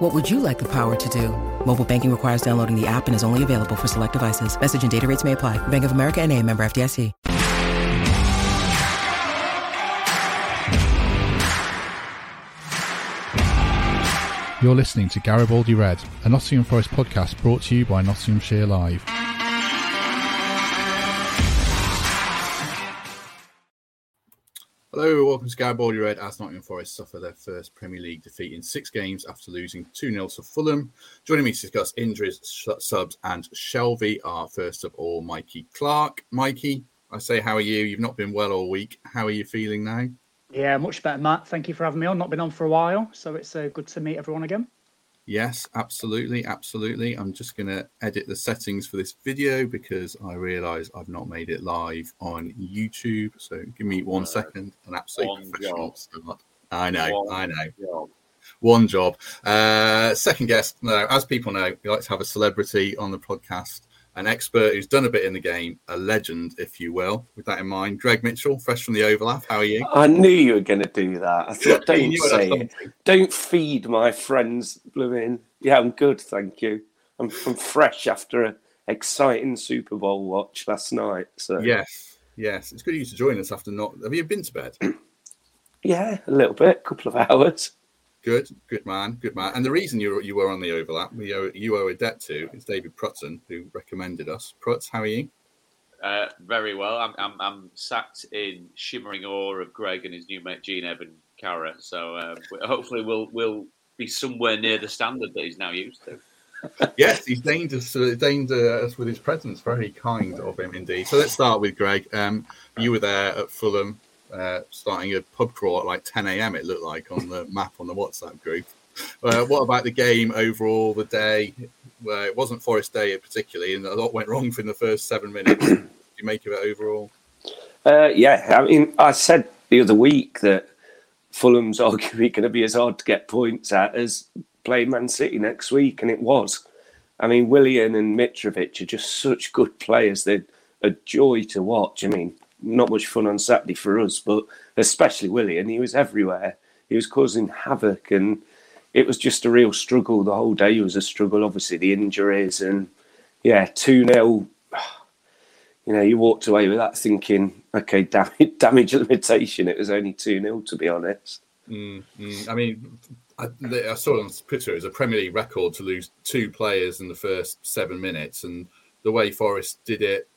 What would you like the power to do? Mobile banking requires downloading the app and is only available for select devices. Message and data rates may apply. Bank of America and a member FDIC. You're listening to Garibaldi Red, a Nottingham Forest podcast brought to you by Nottinghamshire Live. Hello, welcome to Garibaldi Red as Nottingham Forest suffer their first Premier League defeat in six games after losing 2 0 to Fulham. Joining me to discuss injuries, subs, and Shelvey are first of all Mikey Clark. Mikey, I say, how are you? You've not been well all week. How are you feeling now? Yeah, much better, Matt. Thank you for having me on. Not been on for a while, so it's uh, good to meet everyone again. Yes, absolutely, absolutely. I'm just going to edit the settings for this video because I realise I've not made it live on YouTube. So give me one uh, second. An absolute one professional job. start. I know, one I know. Job. One job. Uh, second guest. No, as people know, we like to have a celebrity on the podcast an expert who's done a bit in the game, a legend, if you will. With that in mind, Greg Mitchell, fresh from the overlap. How are you? I knew you were going to do that. I thought, don't say it. Don't feed my friends, blooming. Yeah, I'm good, thank you. I'm, I'm fresh after an exciting Super Bowl watch last night. So yes, yes, it's good of you to join us after not. Have you been to bed? yeah, a little bit, a couple of hours. Good, good man, good man. And the reason you you were on the overlap, we owe, you owe a debt to is David Prutton, who recommended us. Prutz, how are you? Uh, very well. I'm, I'm, I'm sat in shimmering awe of Greg and his new mate Gene Evan Cara. So uh, hopefully we'll we'll be somewhere near the standard that he's now used to. yes, he's deigned us, uh, deigned uh, us with his presence. Very kind of him indeed. So let's start with Greg. Um, you were there at Fulham uh, starting a pub crawl at like 10 a.m. It looked like on the map on the WhatsApp group. Uh, what about the game overall? The day where it wasn't Forest Day particularly, and a lot went wrong in the first seven minutes. You make of it overall? Uh, yeah, I mean, I said the other week that Fulham's arguably going to be as hard to get points at as playing Man City next week, and it was. I mean, Willian and Mitrovic are just such good players. They're a joy to watch. I mean, not much fun on Saturday for us, but especially Willian. He was everywhere. He was causing havoc, and it was just a real struggle. The whole day was a struggle. Obviously, the injuries and yeah, two 0 You know, you walked away with that thinking, okay, damage, damage limitation. It was only two 0 to be honest. Mm. I mean, I, I, saw on Twitter it was a Premier League record to lose two players in the first seven minutes, and the way Forest did it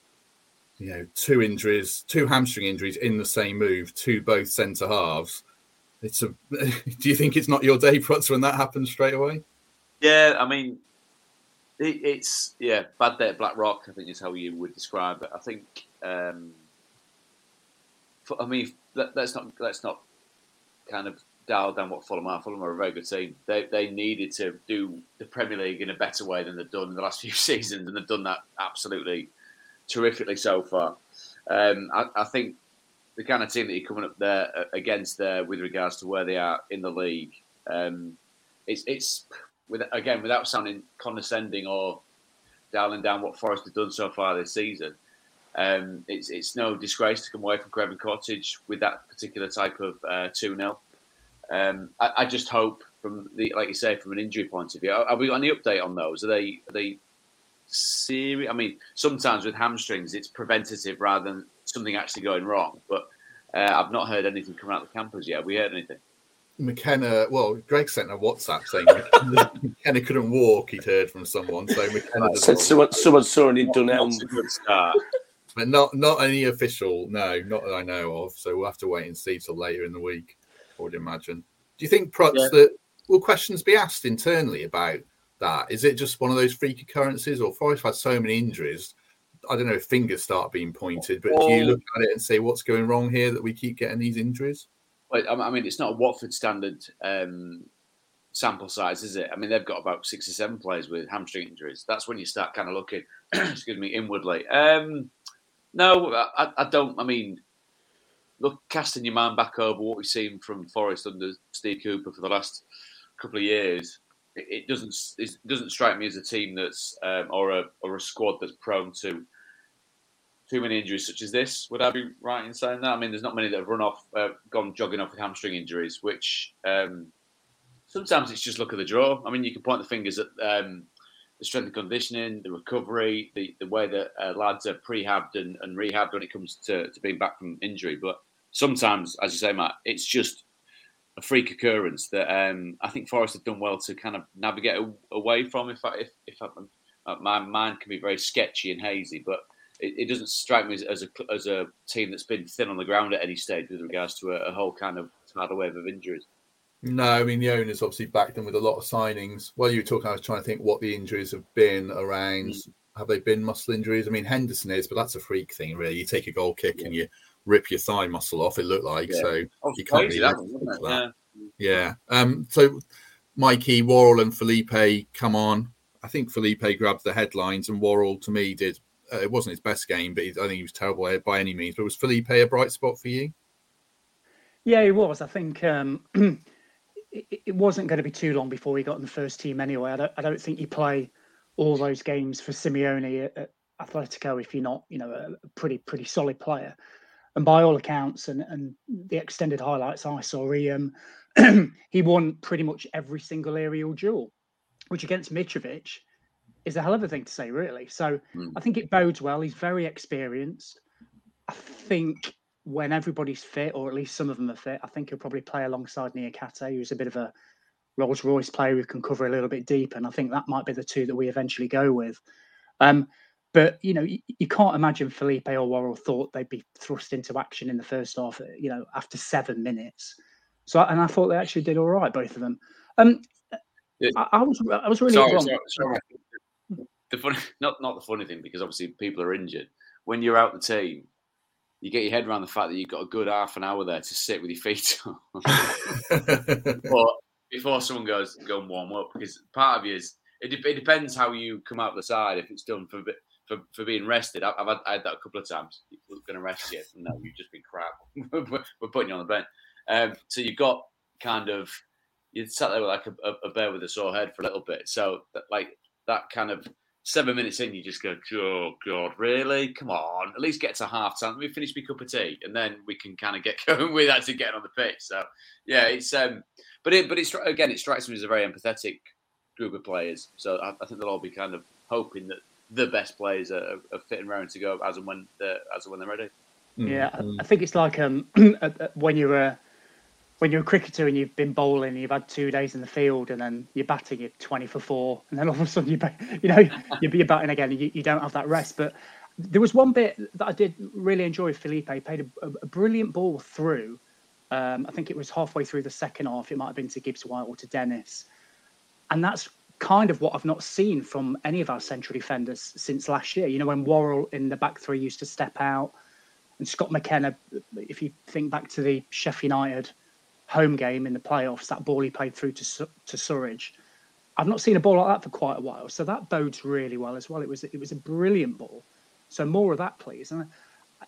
you know, two injuries, two hamstring injuries in the same move to both centre halves. It's a. do you think it's not your day, Prutz, when that happens straight away? Yeah, I mean, it, it's yeah, bad day at Blackrock. I think is how you would describe it. I think. Um, for, I mean, let, us not let's not kind of dial down what Fulham are. Fulham are a very good team. They they needed to do the Premier League in a better way than they've done in the last few seasons, and they've done that absolutely terrifically so far. Um, I, I, think the kind of team that you're coming up there uh, against there with regards to where they are in the league, um, it's it's with again without sounding condescending or dialing down what Forest have done so far this season. Um, it's it's no disgrace to come away from Craven Cottage with that particular type of uh, two 0 um, I, I, just hope from the like you say from an injury point of view. Have we got any update on those? Are they are they serious. I mean, sometimes with hamstrings, it's preventative rather than something actually going wrong. But uh, I've not heard anything come out of the campus yet. Have we heard anything? McKenna, well, Greg sent a WhatsApp saying McKenna couldn't walk. He'd heard from someone, so McKenna. said someone, someone saw him in Dunelm. But not not any official, no, not that I know of. So we'll have to wait and see till later in the week. I would imagine. Do you think, Prutz, yeah. that will questions be asked internally about that? Is it just one of those freak occurrences, or Forest had so many injuries? I don't know if fingers start being pointed, but do you look at it and say what's going wrong here that we keep getting these injuries? I mean, it's not a Watford standard um, sample size, is it? I mean, they've got about six or seven players with hamstring injuries. That's when you start kind of looking, excuse me, inwardly. Um, No, I, I don't. I mean, look, casting your mind back over what we've seen from Forest under Steve Cooper for the last couple of years, it, doesn't it doesn't strike me as a team that's um, or a or a squad that's prone to too many injuries such as this. Would I be right in saying that? I mean, there's not many that have run off, uh, gone jogging off with hamstring injuries, which um, sometimes it's just look at the draw. I mean, you can point the fingers at um, the strength and conditioning, the recovery, the, the way that uh, lads are prehabbed and, and rehabbed when it comes to, to being back from injury. But sometimes, as you say, Matt, it's just a freak occurrence that um, I think Forest have done well to kind of navigate away from. If I, if, if I, uh, my mind can be very sketchy and hazy, but it, it, doesn't strike me as, as, a as a team that's been thin on the ground at any stage with regards to a, a whole kind of tidal wave of injuries. No, I mean the owners obviously backed them with a lot of signings. While you were talking, I was trying to think what the injuries have been around. Mm. Have they been muscle injuries? I mean Henderson is, but that's a freak thing, really. You take a goal kick yeah. and you rip your thigh muscle off. It looked like yeah. so oh, you can't really that, that. Yeah. yeah. Um. So Mikey Worrall and Felipe come on. I think Felipe grabbed the headlines, and Worrall to me did. Uh, it wasn't his best game, but he, I think he was terrible by any means. But was Felipe a bright spot for you? Yeah, he was. I think um, it, it, wasn't going to be too long before he got in the first team anyway. I don't, I don't think you play all those games for Simeone at, at Atletico if you're not, you know, a pretty pretty solid player and by all accounts and, and the extended highlights I saw, he um, he won pretty much every single aerial duel, which against Mitrovic is a hell of a thing to say, really. So mm. I think it bodes well. He's very experienced. I think when everybody's fit, or at least some of them are fit, I think he'll probably play alongside Niakhaté, who's a bit of a Rolls Royce player who can cover a little bit deep. And I think that might be the two that we eventually go with. Um, but you know, you, you, can't imagine Felipe or Worrall thought they'd be thrust into action in the first half. You know, after seven minutes. So, and I thought they actually did all right, both of them. Um, yeah. I, I, was, I was really sorry, sorry, sorry. The funny, not not the funny thing, because obviously people are injured. When you're out the team, you get your head around the fact that you've got a good half an hour there to sit with your feet on. but before someone goes go and warm up, because part of you is it, it depends how you come out the side. If it's done for a bit for, for being rested. I've had, I had that a couple of times. We're going to rest you. No, you've just been crap. We're putting you on the bench. Um, so you've got kind of you sat there like a, a, bear with a sore head for a little bit. So that, like that kind of seven minutes in, you just go, oh god, really? Come on, at least get to half time. Let me finish my cup of tea, and then we can kind of get going with actually getting on the pitch. So yeah, it's um, but it but it's again, it strikes me as a very empathetic group of players. So I, I think they'll all be kind of hoping that the best players are, are fitting around to go as and when they're, as and when they're ready. Hmm. Yeah, mm. I think it's like um, when you're a when you're a cricketer and you've been bowling, and you've had two days in the field, and then you're batting it twenty for four, and then all of a sudden you you know you're batting again, and you, you don't have that rest. But there was one bit that I did really enjoy. Felipe played a, a brilliant ball through. Um, I think it was halfway through the second half. It might have been to Gibbs White or to Dennis, and that's kind of what I've not seen from any of our central defenders since last year. You know, when Worrall in the back three used to step out, and Scott McKenna, if you think back to the Sheffield United home game in the playoffs, that ball he played through to to Surridge. I've not seen a ball like that for quite a while, so that bodes really well as well. It was it was a brilliant ball, so more of that, please. And,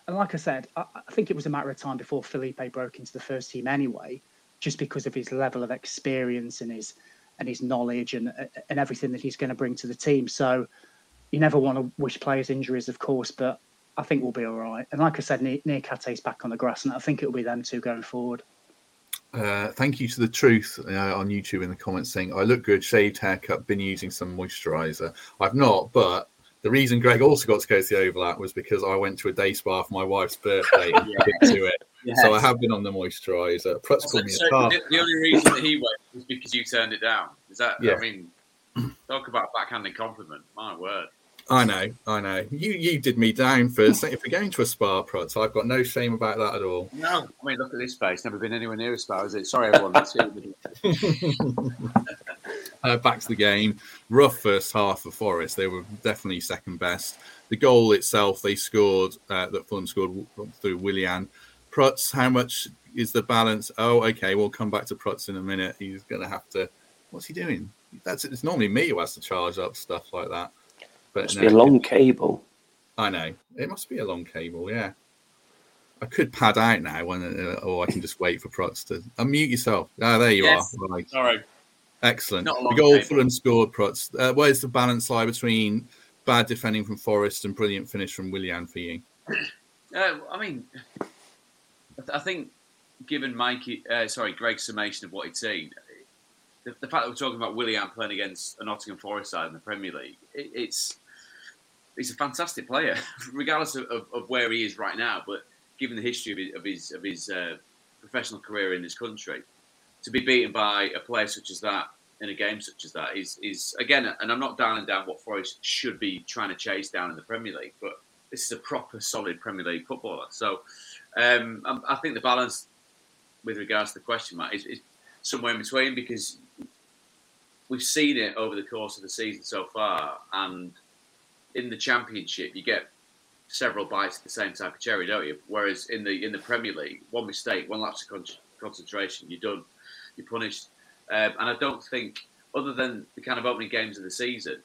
and like I said, I, I think it was a matter of time before Felipe broke into the first team anyway, just because of his level of experience and his and his knowledge and and everything that he's going to bring to the team. So you never want to wish players injuries, of course, but I think we'll be all right. And like I said, Niakhaté's back on the grass, and I think it'll be them two going forward. Uh, thank you to the truth uh, on YouTube in the comments saying I look good, shaved haircut, been using some moisturizer. I've not, but the reason Greg also got to go to the overlap was because I went to a day spa for my wife's birthday and yeah. to it. Yes. So I have been on the moisturiser. Prutz so, so the, the, only reason that he went was because you turned it down. Is that? Yeah. I mean, talk about backhanded compliment. My word. I know, I know. You you did me down for if we're going to a spa, Prutz. I've got no shame about that at all. No, I mean, look at this face. Never been anywhere near a spa, is it? Sorry, everyone. uh, back to the game. Rough first half for Forest. They were definitely second best. The goal itself, they scored uh, that Fulham scored through Willian. Prutz, how much is the balance? Oh, okay, we'll come back to Prutz in a minute. He's going to have to. What's he doing? That's it's normally me who has to charge up stuff like that. But Must no, be a long cable. I know it must be a long cable. Yeah, I could pad out now, when, uh, or I can just wait for Prutz to unmute yourself. Ah, there you Yes. are. Right. Sorry. Excellent. Not a The long goal cable. Fulham scored, Prutz. Uh, where's the balance lie between bad defending from Forest and brilliant finish from Willian for you? Uh, I mean, I th- I think given Mikey, uh, sorry, Greg's summation of what he'd seen, the, the fact that we're talking about Willian playing against a Nottingham Forest side in the Premier League, it, it's he's a fantastic player, regardless of, of, of where he is right now. But given the history of his of his, of his uh, professional career in this country, to be beaten by a player such as that in a game such as that is is again, and I'm not dialing down what Forest should be trying to chase down in the Premier League, but this is a proper solid Premier League footballer. So um, I, I think the balance with regards to the question, Matt, is, is somewhere in between because we've seen it over the course of the season so far, and in the Championship you get several bites of the same type of cherry, don't you? Whereas in the in the Premier League, one mistake, one lapse of con- concentration, you're done, you're punished. Um, and I don't think, other than the kind of opening games of the season,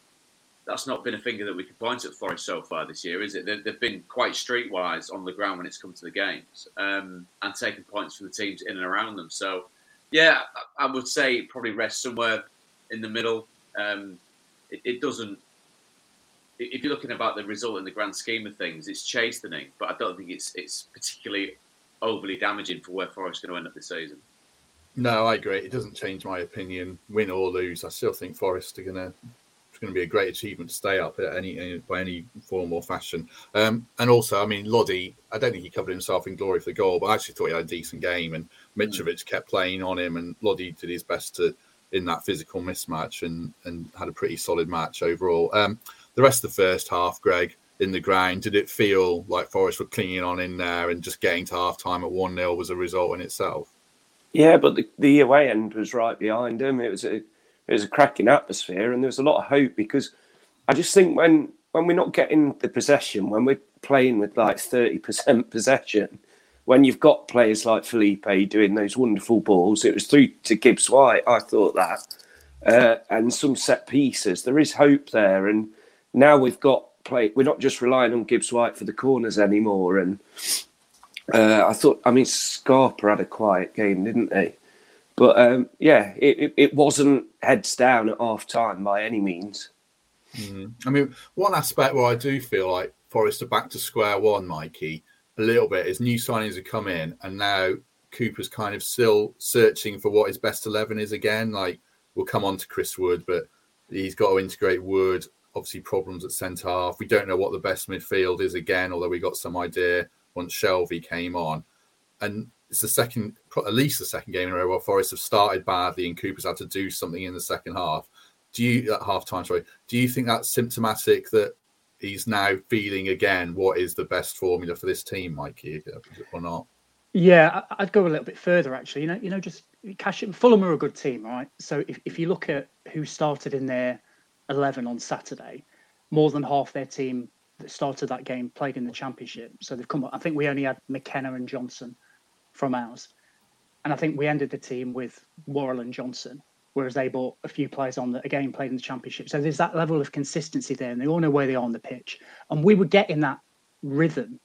that's not been a finger that we can point at Forest so far this year, is it? They- They've been quite streetwise on the ground when it's come to the games um, and taking points from the teams in and around them. So, yeah, I would say it probably rests somewhere in the middle. Um, it, it doesn't. If you're looking about the result in the grand scheme of things, it's chastening, but I don't think it's it's particularly overly damaging for where Forest going to end up this season. No, I agree. It doesn't change my opinion, win or lose. I still think Forest are gonna it's going to be a great achievement to stay up at any, any by any form or fashion. Um, and also, I mean, Lodi, I don't think he covered himself in glory for the goal, but I actually thought he had a decent game. And Mitrovic kept playing on him, and Lodi did his best to in that physical mismatch and and had a pretty solid match overall. Um, the rest of the first half, Greg, in the ground, did it feel like Forest were clinging on in there and just getting to half time at 1 0 was a result in itself? Yeah, but the, the away end was right behind him. It was a it was a cracking atmosphere, and there was a lot of hope because I just think when when we're not getting the possession, when we're playing with like thirty percent possession, when you've got players like Felipe doing those wonderful balls, it was through to Gibbs White. I thought that, uh, and some set pieces. There is hope there, and now we've got play. We're not just relying on Gibbs White for the corners anymore, and uh, I thought, I mean, Scarpa had a quiet game, didn't he? But um, yeah, it, it, it wasn't heads down at half time by any means. I mean, one aspect where I do feel like Forest are back to square one, Mikey, a little bit is new signings have come in, and now Cooper's kind of still searching for what his best 11 is again. Like, we'll come on to Chris Wood, but he's got to integrate Wood. Obviously, problems at centre half. We don't know what the best midfield is again, although we got some idea once Shelvey came on. And it's the second, at least the second game in a row where Forest have started badly and Cooper's had to do something in the second half. Do you, at half time, sorry, do you think that's symptomatic that he's now feeling again what is the best formula for this team, Mikey, or not? Yeah, I'd go a little bit further actually. You know, you know, just cash it. Fulham are a good team, right? So if, if you look at who started in their eleven on Saturday, more than half their team that started that game played in the championship. So they've come. up. I think we only had McKenna and Johnson from ours, and I think we ended the team with Worrall and Johnson, whereas they bought a few players on that again played in the championship. So there's that level of consistency there, and they all know where they are on the pitch, and we were getting that rhythm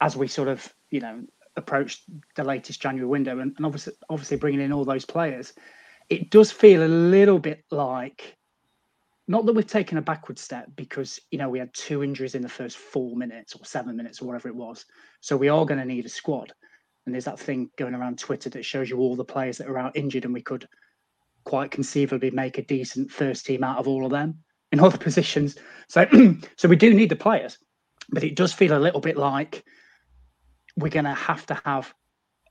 as we sort of you know approached the latest January window, and, and obviously obviously bringing in all those players, it does feel a little bit like not that we've taken a backward step because you know we had two injuries in the first four minutes or seven minutes or whatever it was, so we are going to need a squad. And there's that thing going around Twitter that shows you all the players that are out injured, and we could quite conceivably make a decent first team out of all of them in other positions. So, so we do need the players, but it does feel a little bit like we're going to have to have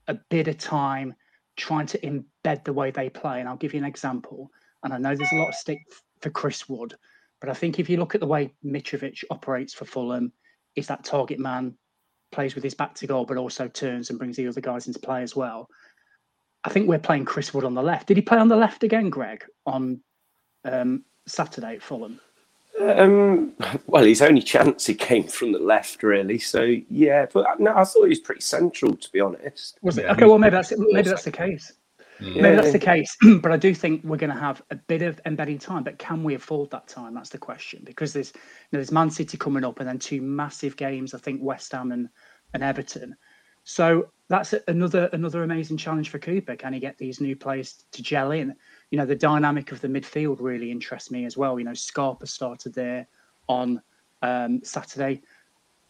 a bit of time trying to embed the way they play. And I'll give you an example. And I know there's a lot of stick for Chris Wood, but I think if you look at the way Mitrovic operates for Fulham, is that target man, plays with his back to goal, but also turns and brings the other guys into play as well. I think we're playing Chris Wood on the left. Did he play on the left again, Greg, on um, Saturday at Fulham? Um, well, his only chance he came from the left, really. So yeah, but no, I thought he was pretty central, to be honest. Was it? Yeah, Okay, well maybe that's maybe that's the case. Mm. Maybe that's the case, but I do think we're going to have a bit of embedding time. But can we afford that time? That's the question. Because there's, you know, there's Man City coming up, and then two massive games. I think West Ham and, and Everton. So that's another another amazing challenge for Cooper. Can he get these new players to gel in? You know, the dynamic of the midfield really interests me as well. You know, Scarpa started there on um, Saturday.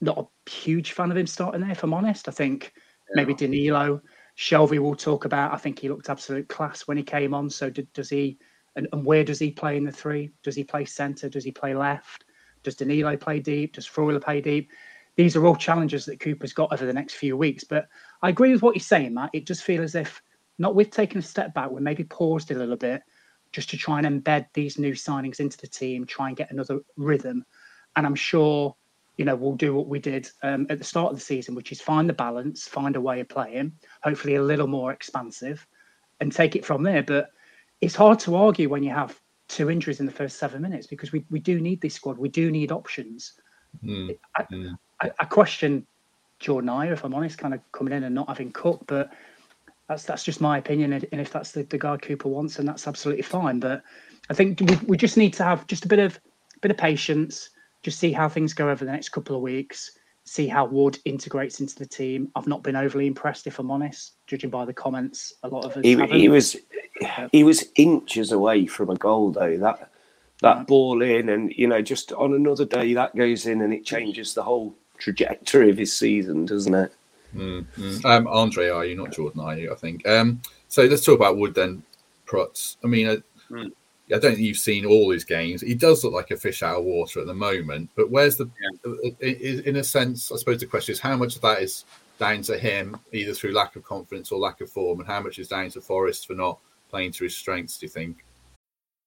Not a huge fan of him starting there, if I'm honest. I think yeah. maybe Danilo Shelvey will talk about. I think he looked absolute class when he came on. So did, does he? And, and, where does he play in the three? Does he play centre? Does he play left? Does Danilo play deep? Does Freuler play deep? These are all challenges that Cooper's got over the next few weeks. But I agree with what you're saying, Matt. It does feel as if not with taking a step back, we're maybe paused a little bit just to try and embed these new signings into the team, try and get another rhythm. And I'm sure you know, we'll do what we did um, at the start of the season, which is find the balance, find a way of playing, hopefully a little more expansive, and take it from there. But it's hard to argue when you have two injuries in the first seven minutes because we, we do need this squad. We do need options. Mm. I, mm. I, I, question Jordan Ayew, if I'm honest, kind of coming in and not having Cook, but that's that's just my opinion. And if that's the, the guy Cooper wants, then that's absolutely fine. But I think we, we just need to have just a bit of bit of patience just see how things go over the next couple of weeks. See how Wood integrates into the team. I've not been overly impressed, if I'm honest, judging by the comments. A lot of us. He, he was, he was inches away from a goal though. That that yeah. ball in, and you know, just on another day that goes in, and it changes the whole trajectory of his season, doesn't it? Mm-hmm. Um, Andre, are you not Jordan? Are you? I think. Um, so let's talk about Wood then. Prutz. I mean, uh, mm. I don't think you've seen all his games. He does look like a fish out of water at the moment. But where's the, yeah. in a sense, I suppose the question is how much of that is down to him, either through lack of confidence or lack of form, and how much is down to Forest for not playing to his strengths? Do you think?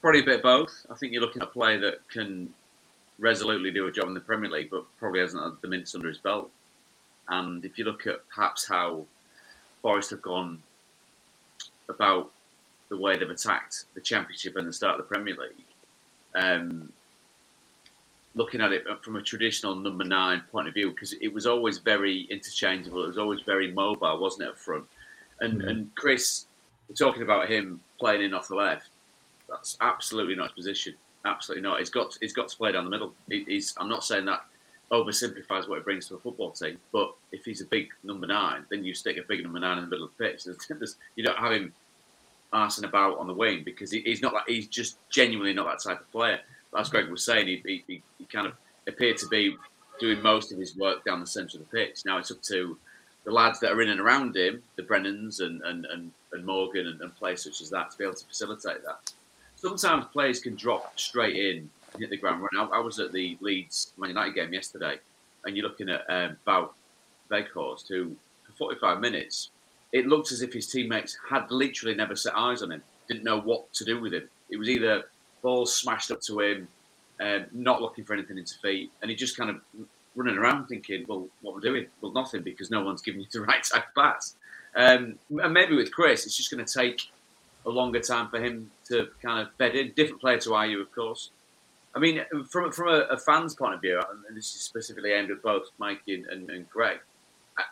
Probably a bit of both. I think you're looking at a player that can resolutely do a job in the Premier League, but probably hasn't had the minutes under his belt. And if you look at perhaps how Forest have gone about the way they've attacked the Championship and the start of the Premier League, um, looking at it from a traditional number nine point of view, because it was always very interchangeable, it was always very mobile, wasn't it, up front? And, mm-hmm. and Chris, we're talking about him playing in off the left that's absolutely not his position. Absolutely not. He's got he's got to play down the middle. He, he's. I'm not saying that oversimplifies what it brings to a football team, but if he's a big number nine, then you stick a big number nine in the middle of the pitch. There's, there's, you don't have him arsing about on the wing because he, he's not. He's just genuinely not that type of player. But as Greg was saying, he, he, he kind of appeared to be doing most of his work down the centre of the pitch. Now it's up to the lads that are in and around him, the Brennans and and, and, and Morgan and, and players such as that, to be able to facilitate that sometimes players can drop straight in and hit the ground running. I, I, was at the Leeds Man United game yesterday, and you're looking at um, Wout Weghorst, who for 45 minutes, it looked as if his teammates had literally never set eyes on him, didn't know what to do with him. It was either balls smashed up to him, um, not looking for anything into feet, and he just kind of running around thinking, well, what we're doing? Well, nothing because no one's giving you the right type of. Um, and maybe with Chris, it's just going to take a longer time for him to kind of bed in. Different player to Ayew, of course. I mean, from from a, a, fan's point of view, and this is specifically aimed at both Mike and, and, and, Greg,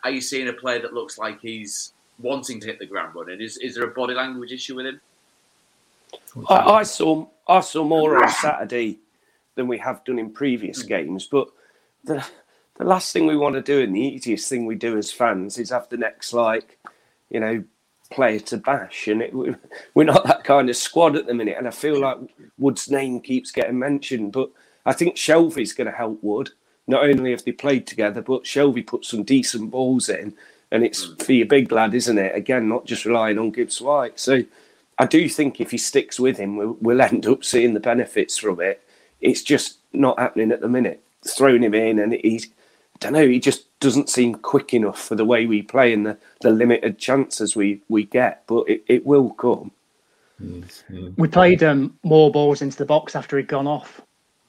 are you seeing a player that looks like he's wanting to hit the ground running? Is is there a body language issue with him? I, I saw I saw more on Saturday than we have done in previous hmm. games, but the the last thing we want to do and the easiest thing we do as fans is have the next like, you know, player to bash, and it, we're not that kind of squad at the minute. And I feel like Wood's name keeps getting mentioned, but I think Shelvey's going to help Wood. Not only have they played together, but Shelby put some decent balls in, and it's mm. for your big lad, isn't it? Again, not just relying on Gibbs White. So I do think if he sticks with him, we'll, we'll end up seeing the benefits from it. It's just not happening at the minute. Throwing him in, and he's don't know. He just doesn't seem quick enough for the way we play and the, the limited chances we, we get. But it, it will come. Mm-hmm. We played um, more balls into the box after he'd gone off.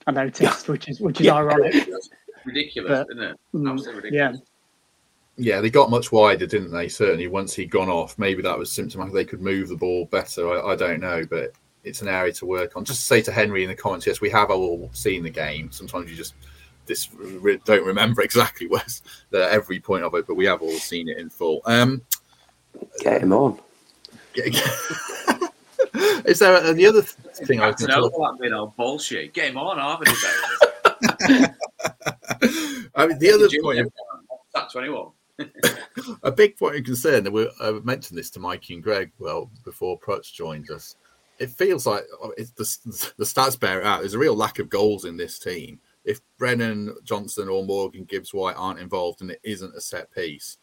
I noticed, which is which is yeah. ironic. ridiculous, but, isn't it? Mm, Absolutely ridiculous. Yeah. Yeah, they got much wider, didn't they? Certainly, once he'd gone off, maybe that was symptomatic. They could move the ball better. I, I don't know, but it's an area to work on. Just say to Henry in the comments, yes, we have all seen the game. Sometimes you just this don't remember exactly where's the every point of it, but we have all seen it in full. Um, get him on. Is there a, the other thing I was going to talk being all bullshit? Get him on, haven't I mean, the other point. That's twenty-one. a big point of concern that we I mentioned this to Mikey and Greg well before Prutz joined us. It feels like oh, it's the, the stats bear it out. There's a real lack of goals in this team. If Brennan Johnson or Morgan Gibbs White aren't involved and it isn't a set piece,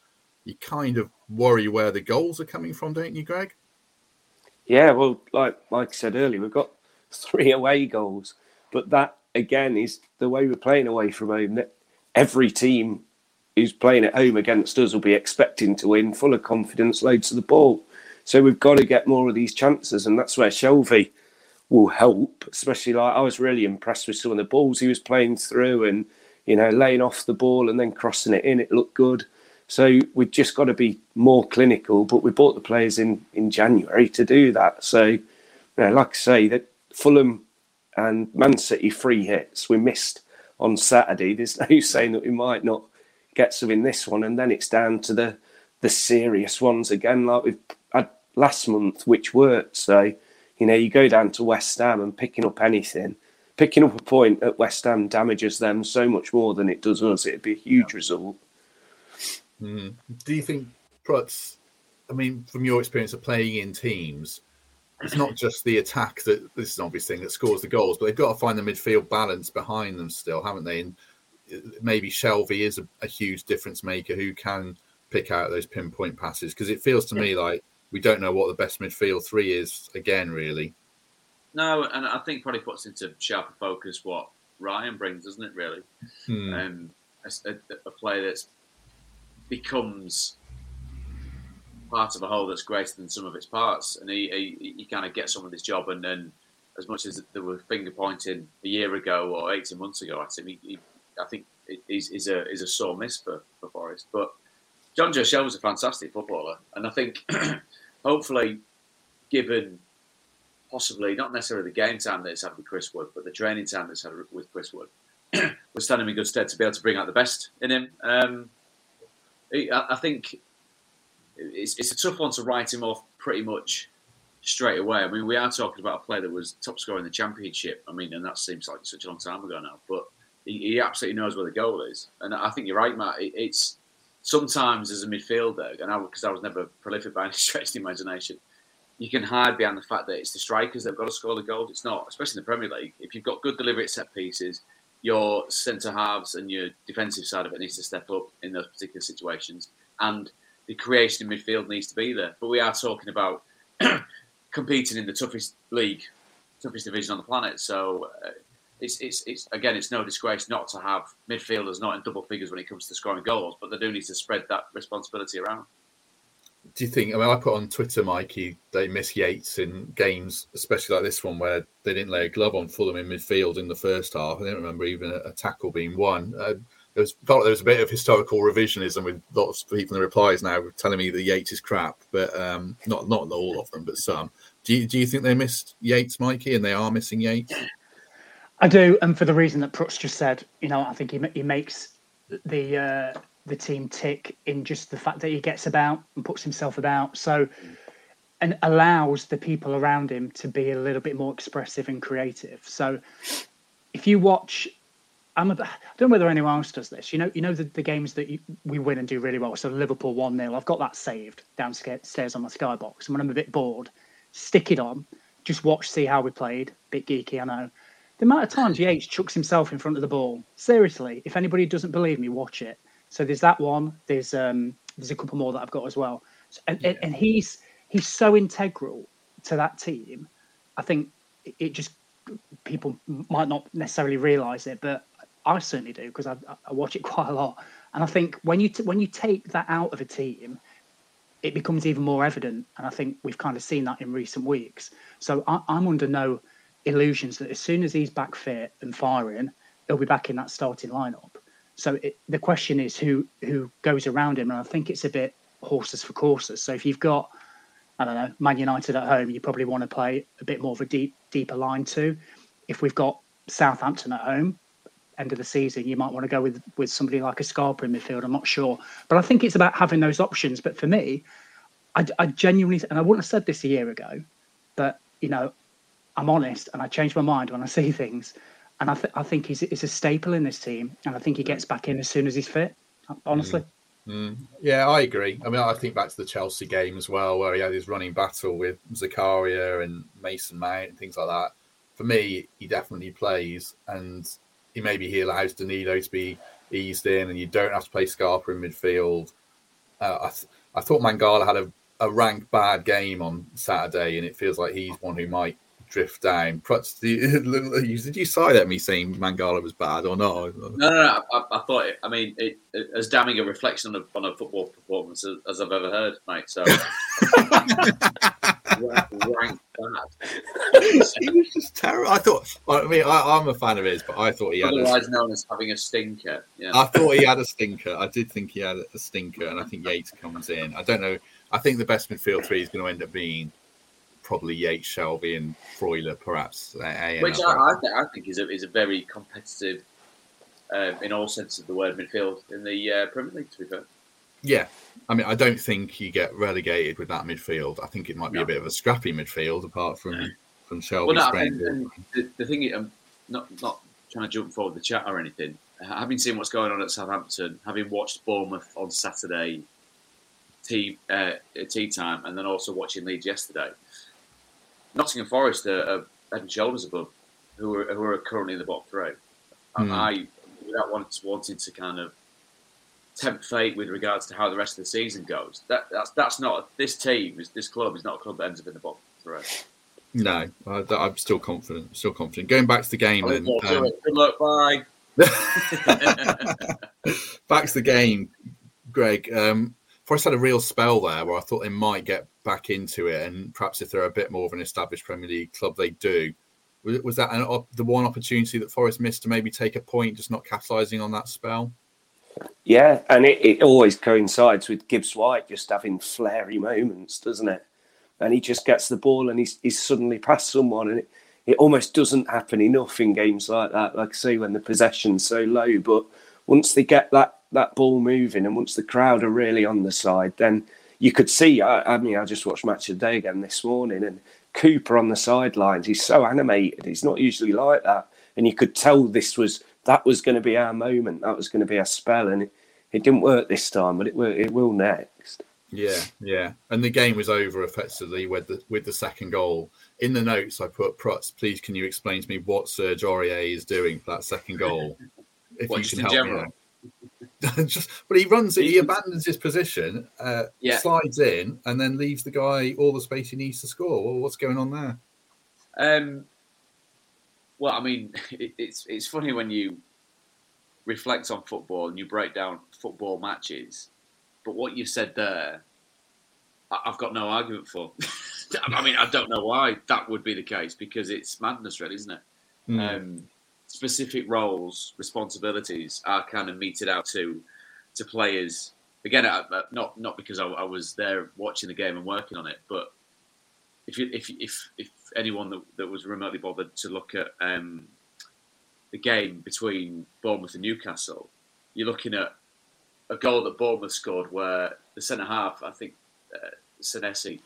you kind of worry where the goals are coming from, don't you, Greg? Yeah, well, like like I said earlier, we've got three away goals, but that again is the way we're playing away from home. Every team who's playing at home against us will be expecting to win, full of confidence, loads of the ball. So we've got to get more of these chances, and that's where Shelvey will help. Especially like I was really impressed with some of the balls he was playing through, and you know laying off the ball and then crossing it in. It looked good. So we've just got to be more clinical. But we bought the players in in January to do that. So you know, like I say, that Fulham and Man City free hits we missed on Saturday. There's no saying that we might not get some in this one, and then it's down to the the serious ones again, like we've had last month, which worked. So, you know, you go down to West Ham and picking up anything, picking up a point at West Ham damages them so much more than it does us. It'd be a huge result. Mm. Do you think, Prutz, I mean, from your experience of playing in teams, it's not just the attack that this is an obvious thing that scores the goals, but they've got to find the midfield balance behind them still, haven't they? And maybe Shelvey is a, a, huge difference maker who can pick out those pinpoint passes because it feels to me like we don't know what the best midfield three is again, really. No, and I think probably puts into sharper focus what Ryan brings, doesn't it? Really, hmm. um, a, a, player that becomes part of a whole that's greater than sum of its parts, and he, he, he kind of gets on with his job. And then, as much as there were finger pointing a year ago or eighteen months ago at him, he, he I think is, is a is a sore miss for, for Forest. But Jonjo Shelvey was a fantastic footballer, and I think hopefully, given possibly not necessarily the game time that he's had with Chris Wood, but the training time that's had with Chris Wood, was standing in good stead to be able to bring out the best in him. Um, I think it's, it's a tough one to write him off pretty much straight away. I mean, we are talking about a player that was top scorer in the championship. I mean, and that seems like such a long time ago now, but he, he absolutely knows where the goal is. And I think you're right, Matt. It, it's sometimes as a midfielder, and because I, I, was never prolific by any stretch of the imagination, you can hide behind the fact that it's the strikers that've got to score the goals. It's not, especially in the Premier League. If you've got good delivery at set pieces, your centre halves and your defensive side of it needs to step up in those particular situations, and the creation in midfield needs to be there. But we are talking about competing in the toughest league, toughest division on the planet. So uh, it's, it's, it's again, it's no disgrace not to have midfielders not in double figures when it comes to scoring goals, but they do need to spread that responsibility around. Do you think? I mean, I put on Twitter, Mikey, they miss Yates in games, especially like this one where they didn't lay a glove on Fulham in midfield in the first half. I don't remember even a, a tackle being won. Uh, there was felt like there was a bit of historical revisionism with lots of people in the replies now telling me that Yates is crap, but um, not not all of them, but some. Do you, do you think they missed Yates, Mikey, and they are missing Yates? I do, and for the reason that Prutz just said, you know, I think he he makes the uh, the team tick in just the fact that he gets about and puts himself about. So and allows the people around him to be a little bit more expressive and creative. So if you watch I'm a, I don't know whether anyone else does this. You know, you know the, the games that you, we win and do really well. So Liverpool one 0 I've got that saved downstairs on my skybox. And when I'm a bit bored, stick it on, just watch, see how we played. Bit geeky, I know. The amount of times Yates chucks himself in front of the ball. Seriously, if anybody doesn't believe me, watch it. So there's that one. There's um there's a couple more that I've got as well. So, and, yeah. and he's he's so integral to that team. I think it just people might not necessarily realise it, but I certainly do because I, I, watch it quite a lot. And I think when you t- when you take that out of a team, it becomes even more evident. And I think we've kind of seen that in recent weeks. So I, I'm under no illusions that as soon as he's back fit and firing, he'll be back in that starting lineup. So it, the question is who who goes around him, and I think it's a bit horses for courses. So if you've got I don't know Man United at home, you probably want to play a bit more of a deep deeper line too. If we've got Southampton at home, end of the season, you might want to go with with somebody like a Scarpa in midfield. I'm not sure, but I think it's about having those options. But for me, I, I genuinely, and I wouldn't have said this a year ago, but you know, I'm honest and I change my mind when I see things. And I, th- I think he's, he's a staple in this team, and I think he gets back in as soon as he's fit. Honestly. Mm. Mm. Yeah, I agree. I mean, I think back to the Chelsea game as well, where he had his running battle with Zakaria and Mason Mount and things like that. For me, he definitely plays, and he maybe he allows Danilo to be eased in, and you don't have to play Scarpa in midfield. Uh, I, th- I thought Mangala had a, a rank bad game on Saturday, and it feels like he's one who might drift down. Prutz, did you side at me saying Mangala was bad or not? No, no, no. I, I thought it. I mean, it, it, as damning a reflection on a, on a football performance as, as I've ever heard, mate. So rank bad. he was just terrible. I thought. I mean, I, am a fan of his, but I thought he had otherwise a, known as having a stinker. Yeah. I thought he had a stinker. I did think he had a stinker, and I think Yates comes in. I don't know. I think the best midfield three is going to end up being probably Yates, Shelvey, and Freuler, perhaps. Which I, I, th- I, think is a, is a very competitive, um, in all senses of the word, midfield in the uh, Premier League. To be fair. Yeah, I mean, I don't think you get relegated with that midfield. I think it might be no. a bit of a scrappy midfield, apart from yeah. from Shelvey. Well, no, the, the, thing, I'm not not trying to jump forward the chat or anything. Having seen what's going on at Southampton, having watched Bournemouth on Saturday, tea uh, tea time, and then also watching Leeds yesterday, Nottingham Forest are, are head and shoulders above, who are who are currently in the bottom three. Mm. I, without wanting, wanting to kind of tempt fate with regards to how the rest of the season goes, that that's that's not this team. This club is not a club that ends up in the bottom three. No, I, am still confident. Still confident. Going back to the game, then. Um, Good luck. Bye. back to the game, Greg. Um, Forest had a real spell there where I thought they might get back into it, and perhaps if they're a bit more of an established Premier League club, they do. Was, was that an, the one opportunity that Forest missed to maybe take a point, just not capitalising on that spell? Yeah, and it, it always coincides with Gibbs White just having flary moments, doesn't it? And he just gets the ball and he's, he's suddenly past someone, and it, it almost doesn't happen enough in games like that. Like I say, when the possession's so low, but once they get that that ball moving and once the crowd are really on the side, then you could see. I, I mean, I just watched Match of the Day again this morning, and Cooper on the sidelines. He's so animated. He's not usually like that, and you could tell this was that was going to be our moment. That was going to be our spell, and it, it didn't work this time, but it will. It will next. Yeah, yeah, and the game was over effectively with the with the second goal. In the notes, I put Prutz. Please, can you explain to me what Serge Aurier is doing for that second goal? If what, you can help general? me. just, but he runs it. He abandons his position, uh, yeah. slides in, and then leaves the guy all the space he needs to score. Well, what's going on there? Um, well, I mean, it, it's it's funny when you reflect on football and you break down football matches, but what you said there, I, have got no argument for. I mean, I don't know why that would be the case because it's madness, really, isn't it? Mm. Um, specific roles, responsibilities are kind of meted out to to players. Again, not not because I, I, was there watching the game and working on it, but if you, if if if anyone that, that was remotely bothered to look at um, the game between Bournemouth and Newcastle, you're looking at a goal that Bournemouth scored where the centre half, I think, uh, Senesi,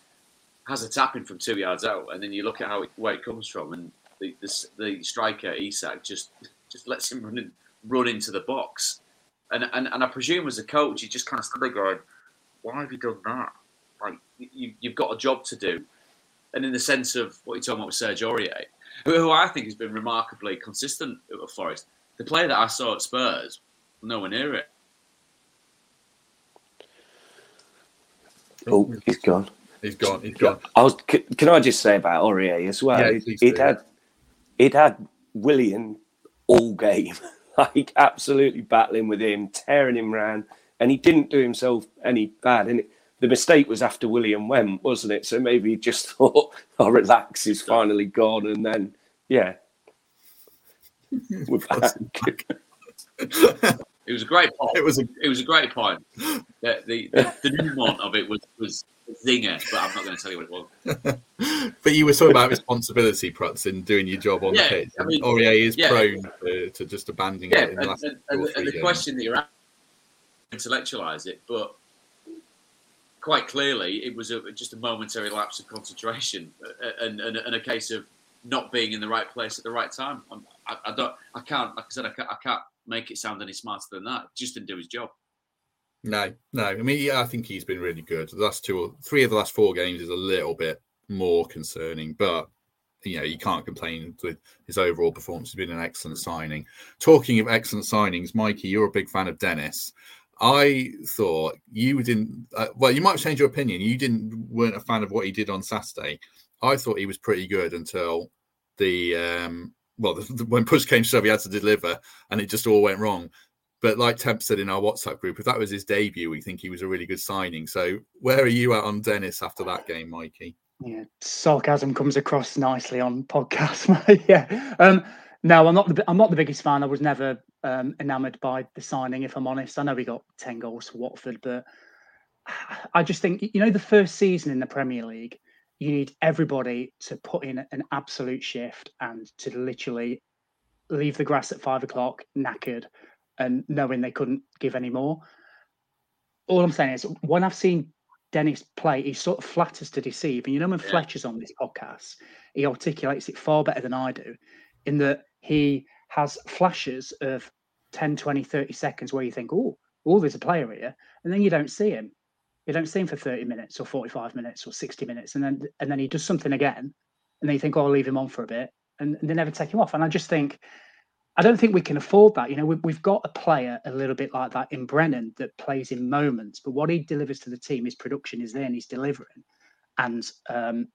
has a tap in from two yards out, and then you look at how it, where it comes from, and the, the, the striker Isak just just lets him run in, run into the box, and, and and I presume as a coach, he just kind of stood there going, "Why have you done that? Like you, you've got a job to do." And in the sense of what you're talking about with Serge Aurier, who, who I think has been remarkably consistent at Forest, the player that I saw at Spurs, nowhere near it. Oh, he's gone. He's gone. He's gone. I was. Can, can I just say about Aurier as well? Yeah, it, it had it had Willian all game. like absolutely battling with him, tearing him round, and he didn't do himself any bad. And the mistake was after Willian went, wasn't it? So maybe he just thought, "Oh, relax, he's finally gone," and then yeah, we're back. It was a great point. It was a, it was a great point. The, the, the, of it was, was zinger, but I'm not going to tell you what it was. but you were talking about responsibility, Prutz, in doing your job on yeah, the pitch. I mean, Aurier is yeah. prone to, to, just abandoning yeah, it. In the last and, and, and the question that you're asking, intellectualize it, but quite clearly it was a, just a momentary lapse of concentration uh, and, and, and, a case of not being in the right place at the right time. I, I don't, I can't, like I said, I can't, I can't make it sound any smarter than that. Just didn't do his job. No, no. I mean, yeah, I think he's been really good. The last two or three of the last four games is a little bit more concerning, but you know, you can't complain with his overall performance. He's been an excellent signing. Talking of excellent signings, Mikey, you're a big fan of Dennis. I thought you didn't. Uh, well, you might change your opinion. You didn't weren't a fan of what he did on Saturday. I thought he was pretty good until the um, well, the, the, when push came to shove, he had to deliver, and it just all went wrong. But like Temp said in our WhatsApp group, if that was his debut, we think he was a really good signing. So where are you at on Dennis after that game, Mikey? Yeah, sarcasm comes across nicely on podcast. yeah. Um, no, I'm not the I'm not the biggest fan. I was never um, enamoured by the signing, if I'm honest. I know we got ten goals for Watford, but I just think you know the first season in the Premier League, you need everybody to put in an absolute shift and to literally leave the grass at five o'clock knackered and knowing they couldn't give any more. All I'm saying is when I've seen Dennis play, he sort of flatters to deceive. And you know, when yeah. Fletcher's on this podcast, he articulates it far better than I do, in that he has flashes of 10, 20, 30 seconds where you think, oh, oh, there's a player here. And then you don't see him. You don't see him for 30 minutes or 45 minutes or 60 minutes. And then and then he does something again. And then you think, oh, I'll leave him on for a bit. And, and they never take him off. And I just think I don't think we can afford that. You know, we, we've got a player a little bit like that in Brennan that plays in moments, but what he delivers to the team, his production is there and he's delivering. And um,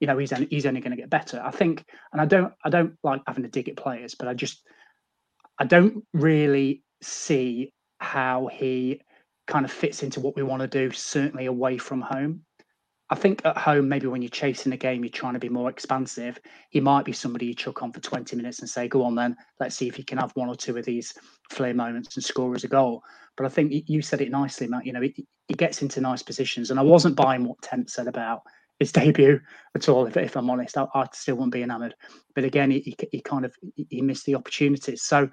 you know, he's he's only going to get better. I think, and I don't I don't like having to dig at players, but I just I don't really see how he kind of fits into what we want to do, certainly away from home. I think at home, maybe when you're chasing a game, you're trying to be more expansive. He might be somebody you chuck on for 20 minutes and say, go on then, let's see if you can have one or two of these flare moments and score as a goal. But I think you said it nicely, Matt. You know, he, he gets into nice positions. And I wasn't buying what Temp said about his debut at all, if, if I'm honest. I, I still wouldn't be enamoured. But again, he, he, he kind of he missed the opportunities. So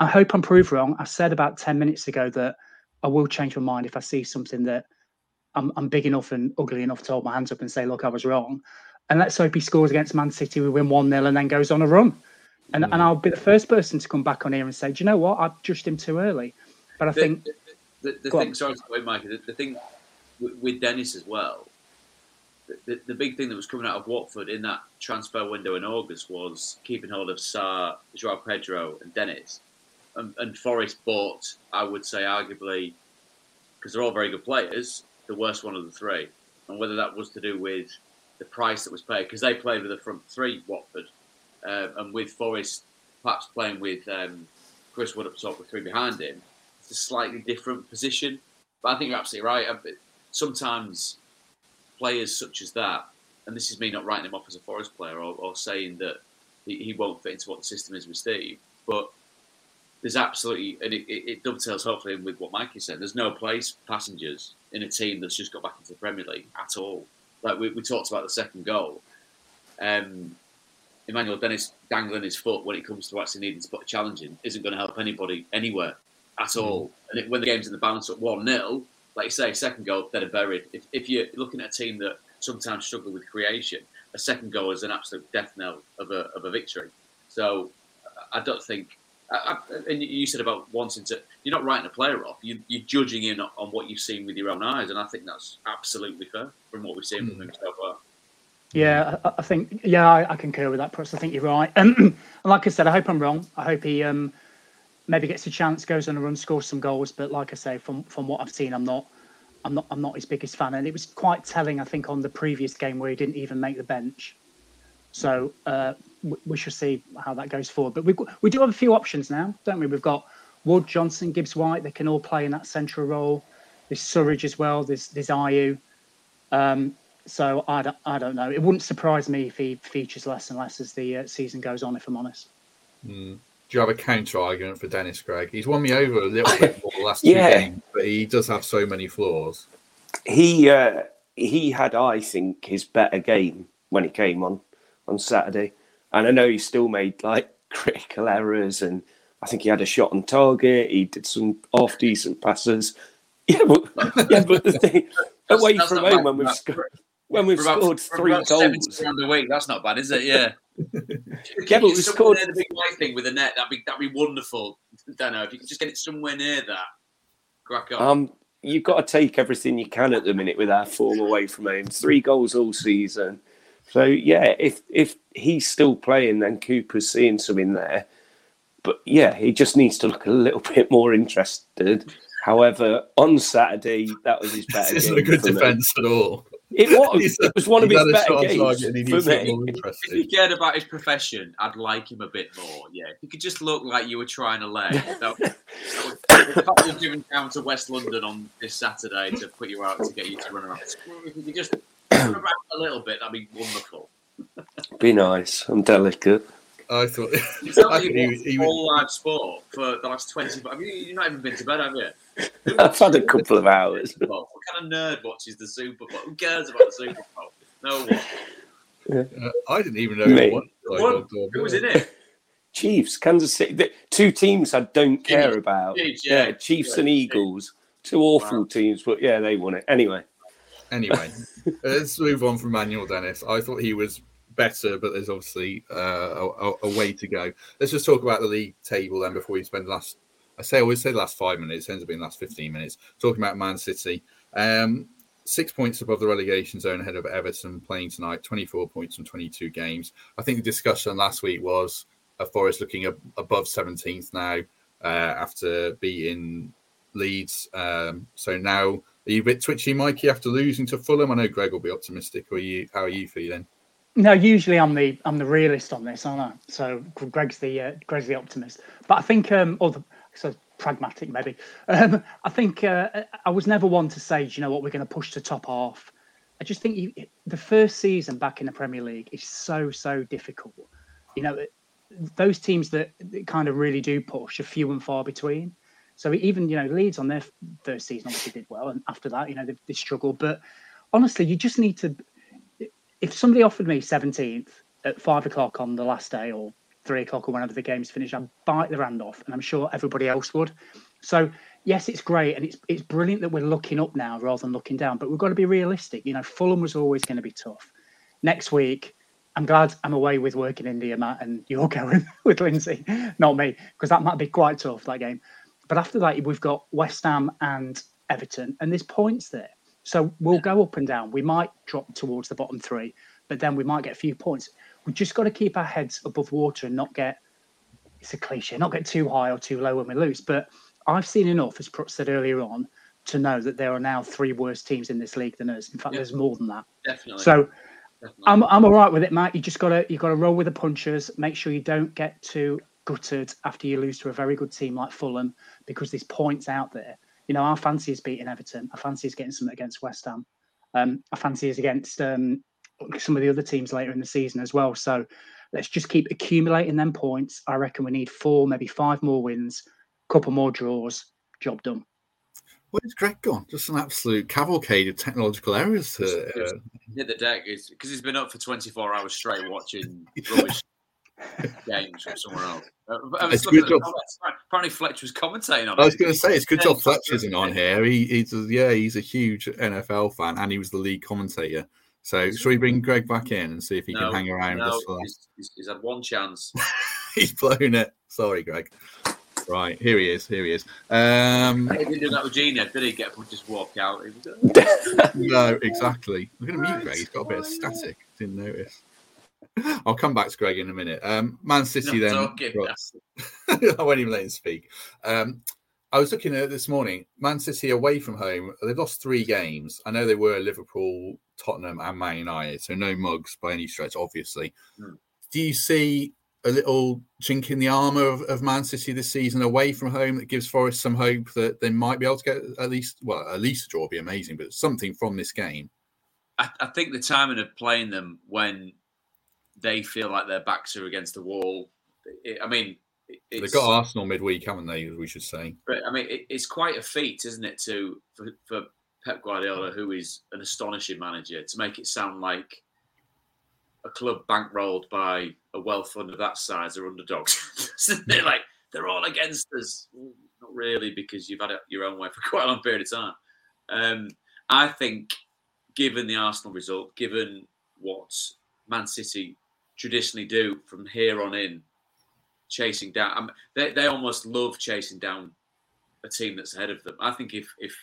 I hope I'm proved wrong. I said about 10 minutes ago that I will change my mind if I see something that – I'm, I'm big enough and ugly enough to hold my hands up and say, look, I was wrong. And let's hope he scores against Man City, we win 1 0 and then goes on a run. And, mm. and I'll be the first person to come back on here and say, do you know what? I judged him too early. But I the, think. The, the, the thing, on. sorry wait, Mike, the, the thing with, with, Dennis as well, the, the big thing that was coming out of Watford in that transfer window in August was keeping hold of Sarr, Joao Pedro, and Dennis. And, and Forest bought, I would say, arguably, because they're all very good players, the worst one of the three, and whether that was to do with the price that was paid because they played with the front three, Watford, uh, and with Forest perhaps playing with um, Chris Wood up top with three behind him. It's a slightly different position, but I think you're absolutely right. Sometimes players such as that, and this is me not writing him off as a Forest player or, or saying that he, he, won't fit into what the system is with Steve, but there's absolutely, and it, it, it dovetails hopefully with what Mikey said. There's no place for passengers in a team that's just got back into the Premier League at all. Like we, we talked about the second goal. Um, Emmanuel Dennis dangling his foot when it comes to actually needing to put a challenge in isn't going to help anybody anywhere at mm. all. And it, when the game's in the balance at 1 0, like you say, second goal, dead and buried. If, if you're looking at a team that sometimes struggle with creation, a second goal is an absolute death knell of a, of a victory. So I don't think I, and you said about wanting to, you're not writing a player off. You, are judging in on what you've seen with your own eyes, and I think that's absolutely fair from what we've seen mm. from him so far. Yeah, I, I think yeah, I, I, concur with that. Perhaps I think you're right. and like I said, I hope I'm wrong. I hope he um, maybe gets a chance, goes on a run, scores some goals. But like I say, from from what I've seen, I'm not, I'm not, I'm not his biggest fan. And it was quite telling, I think, on the previous game where he didn't even make the bench. So uh, we shall see how that goes forward. But we we do have a few options now, don't we? We've got Wood, Johnson, Gibbs, White. They can all play in that central role. There's Surridge as well. There's there's Ayew. Um, so I don't, I don't know. It wouldn't surprise me if he features less and less as the uh, season goes on. If I'm honest. Mm. Do you have a counter argument for Dennis Greg? He's won me over a little bit more the last two games, but he does have so many flaws. He uh, he had, I think, his better game when he came on on Saturday, and I know he still made like critical errors, and I think he had a shot on target. He did some half decent passes. Yeah, but yeah, but the thing away from home when we've scored when we've about, scored three goals around the week, that's not bad, is it? Yeah. yeah, but we scored the big white thing with the net. That'd be that'd be wonderful. I don't know if you could just get it somewhere near that. Crack on. Um, you've got to take everything you can at the minute with our form away from home. Three goals all season. So yeah, if if he's still playing, then Cooper's seeing something there. But yeah, he just needs to look a little bit more interested. However, on Saturday, that was his better this isn't a good defence at all. It was. it was one of his better games for me. If he cared about his profession, I'd like him a bit more. Yeah, if you could just look like you were trying to lay. That, that would, driven down to West London on this Saturday to put you out to get you to run around. If you could just run around a little bit, that'd be wonderful. Be nice. I'm delicate. I thought. You tell me he, he, all live sport for the last twenty. I mean, you've not even been to bed, have you? I've had a couple of hours. What kind of nerd watches the Super Bowl? Who cares about the Super Bowl? No one. Yeah. Uh, I didn't even know Me. who Who was in it? Chiefs, Kansas City. The two teams I don't care about. Chiefs, yeah. yeah. Chiefs yeah. and Eagles. Two awful wow. teams, but yeah, they won it anyway. Anyway, let's move on from Manuel Dennis. I thought he was better, but there's obviously uh, a, a, way to go. Let's just talk about the league table then before we spend the last. I say I always say the last five minutes. It ends up being the last fifteen minutes. Talking about Man City, um, six points above the relegation zone ahead of Everton playing tonight. Twenty-four points from twenty-two games. I think the discussion last week was a Forest looking ab- above seventeenth now uh, after beating Leeds. Um, so now are you a bit twitchy, Mikey, after losing to Fulham? I know Greg will be optimistic. Or you? How are you feeling? No, usually I'm the I'm the realist on this, aren't I? So Greg's the uh, Greg's the optimist, but I think um or the so pragmatic maybe. Um, I think uh, I was never one to say, do you know what, we're going to push the top half. I just think you, the first season back in the Premier League is so so difficult. You know, those teams that kind of really do push are few and far between. So even you know Leeds on their first season obviously did well, and after that, you know they, they struggled. But honestly, you just need to if somebody offered me 17th at five o'clock on the last day or three o'clock or whenever the game's finished, I'd bite the hand off, and I'm sure everybody else would. So yes, it's great and it's it's brilliant that we're looking up now rather than looking down, but we've got to be realistic. You know, Fulham was always going to be tough. Next week, I'm glad I'm away with work in India, Matt, and you're going with Lindsay, not me, because that might be quite tough that game. But after that, we've got West Ham and Everton, and there's points there. So we'll yeah. go up and down. We might drop towards the bottom three, but then we might get a few points. We've just got to keep our heads above water and not get it's a cliche, not get too high or too low when we lose. But I've seen enough, as Prutz said earlier on, to know that there are now three worse teams in this league than us. In fact, yeah. there's more than that. Definitely. So Definitely. I'm I'm all right with it, Matt. You just gotta you gotta roll with the punches. Make sure you don't get too gutted after you lose to a very good team like Fulham because there's points out there you know, our fancy is beating Everton. Our fancy is getting something against West Ham. Um, our fancy is against um, some of the other teams later in the season as well. So let's just keep accumulating them points. I reckon we need four, maybe five more wins, couple more draws. Job done. Where's Greg gone? Just an absolute cavalcade of technological errors. To, uh... Hit the deck is because he's been up for 24 hours straight watching rubbish games from somewhere else. Uh, it's good job. Apparently, Fletcher was commentating on it. I was going to say it's good job Fletcher isn't on here. He, he's yeah, he's a huge NFL fan, and he was the lead commentator. So, should we bring Greg back in and see if he no, can hang around? No, he's, he's, he's, had one chance. he's blown it. Sorry, Greg. Right, here he is. Here he is. Um, he didn't do that with Gina, did he? Get up just walk out. no, exactly. I'm going to mute Greg. He's got a bit of static. Didn't notice. I'll come back to Greg in a minute. Um, Man City then. I won't even let him speak. Um, I was looking at this morning. Man City away from home. They've lost three games. I know they were Liverpool, Tottenham, and Man United, so no mugs by any stretch, obviously. Hmm. do you see a little chink in the armor of, of, Man City this season away from home that gives Forest some hope that they might be able to get at least, well, at least a draw would be amazing, but something from this game? I, I think the timing of playing them when they feel like their backs are against the wall. It, I mean, they've got Arsenal midweek, haven't they? We should say. But I mean, it, it's quite a feat, isn't it, to for, for Pep Guardiola, who is an astonishing manager, to make it sound like a club bankrolled by a wealth fund of that size are underdogs. they're like they're all against us. Not really, because you've had it your own way for quite a long period of time. Um, I think, given the Arsenal result, given what Man City traditionally do from here on in, chasing down, I mean, they they almost love chasing down a team that's ahead of them. I think if if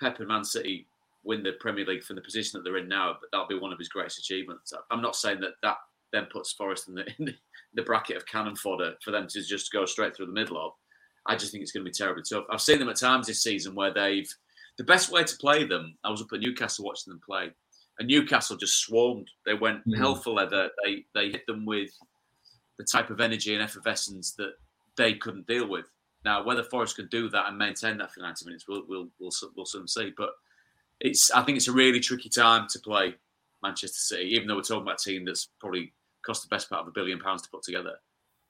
Pep and Man City win the Premier League from the position that they're in now, that'll be one of his greatest achievements. I'm not saying that that then puts Forest in the, in the bracket of cannon fodder for them to just go straight through the middle of. I just think it's going to be terribly tough. I've seen them at times this season where they've the best way to play them. I was up at Newcastle watching them play, and Newcastle just swarmed. They went mm. hell for leather. They they hit them with the type of energy and effervescence that they couldn't deal with. Now, whether Forest can do that and maintain that for 90 minutes, we'll we'll we'll, we'll soon see. But it's I think it's a really tricky time to play Manchester City, even though we're talking about a team that's probably cost the best part of a billion pounds to put together.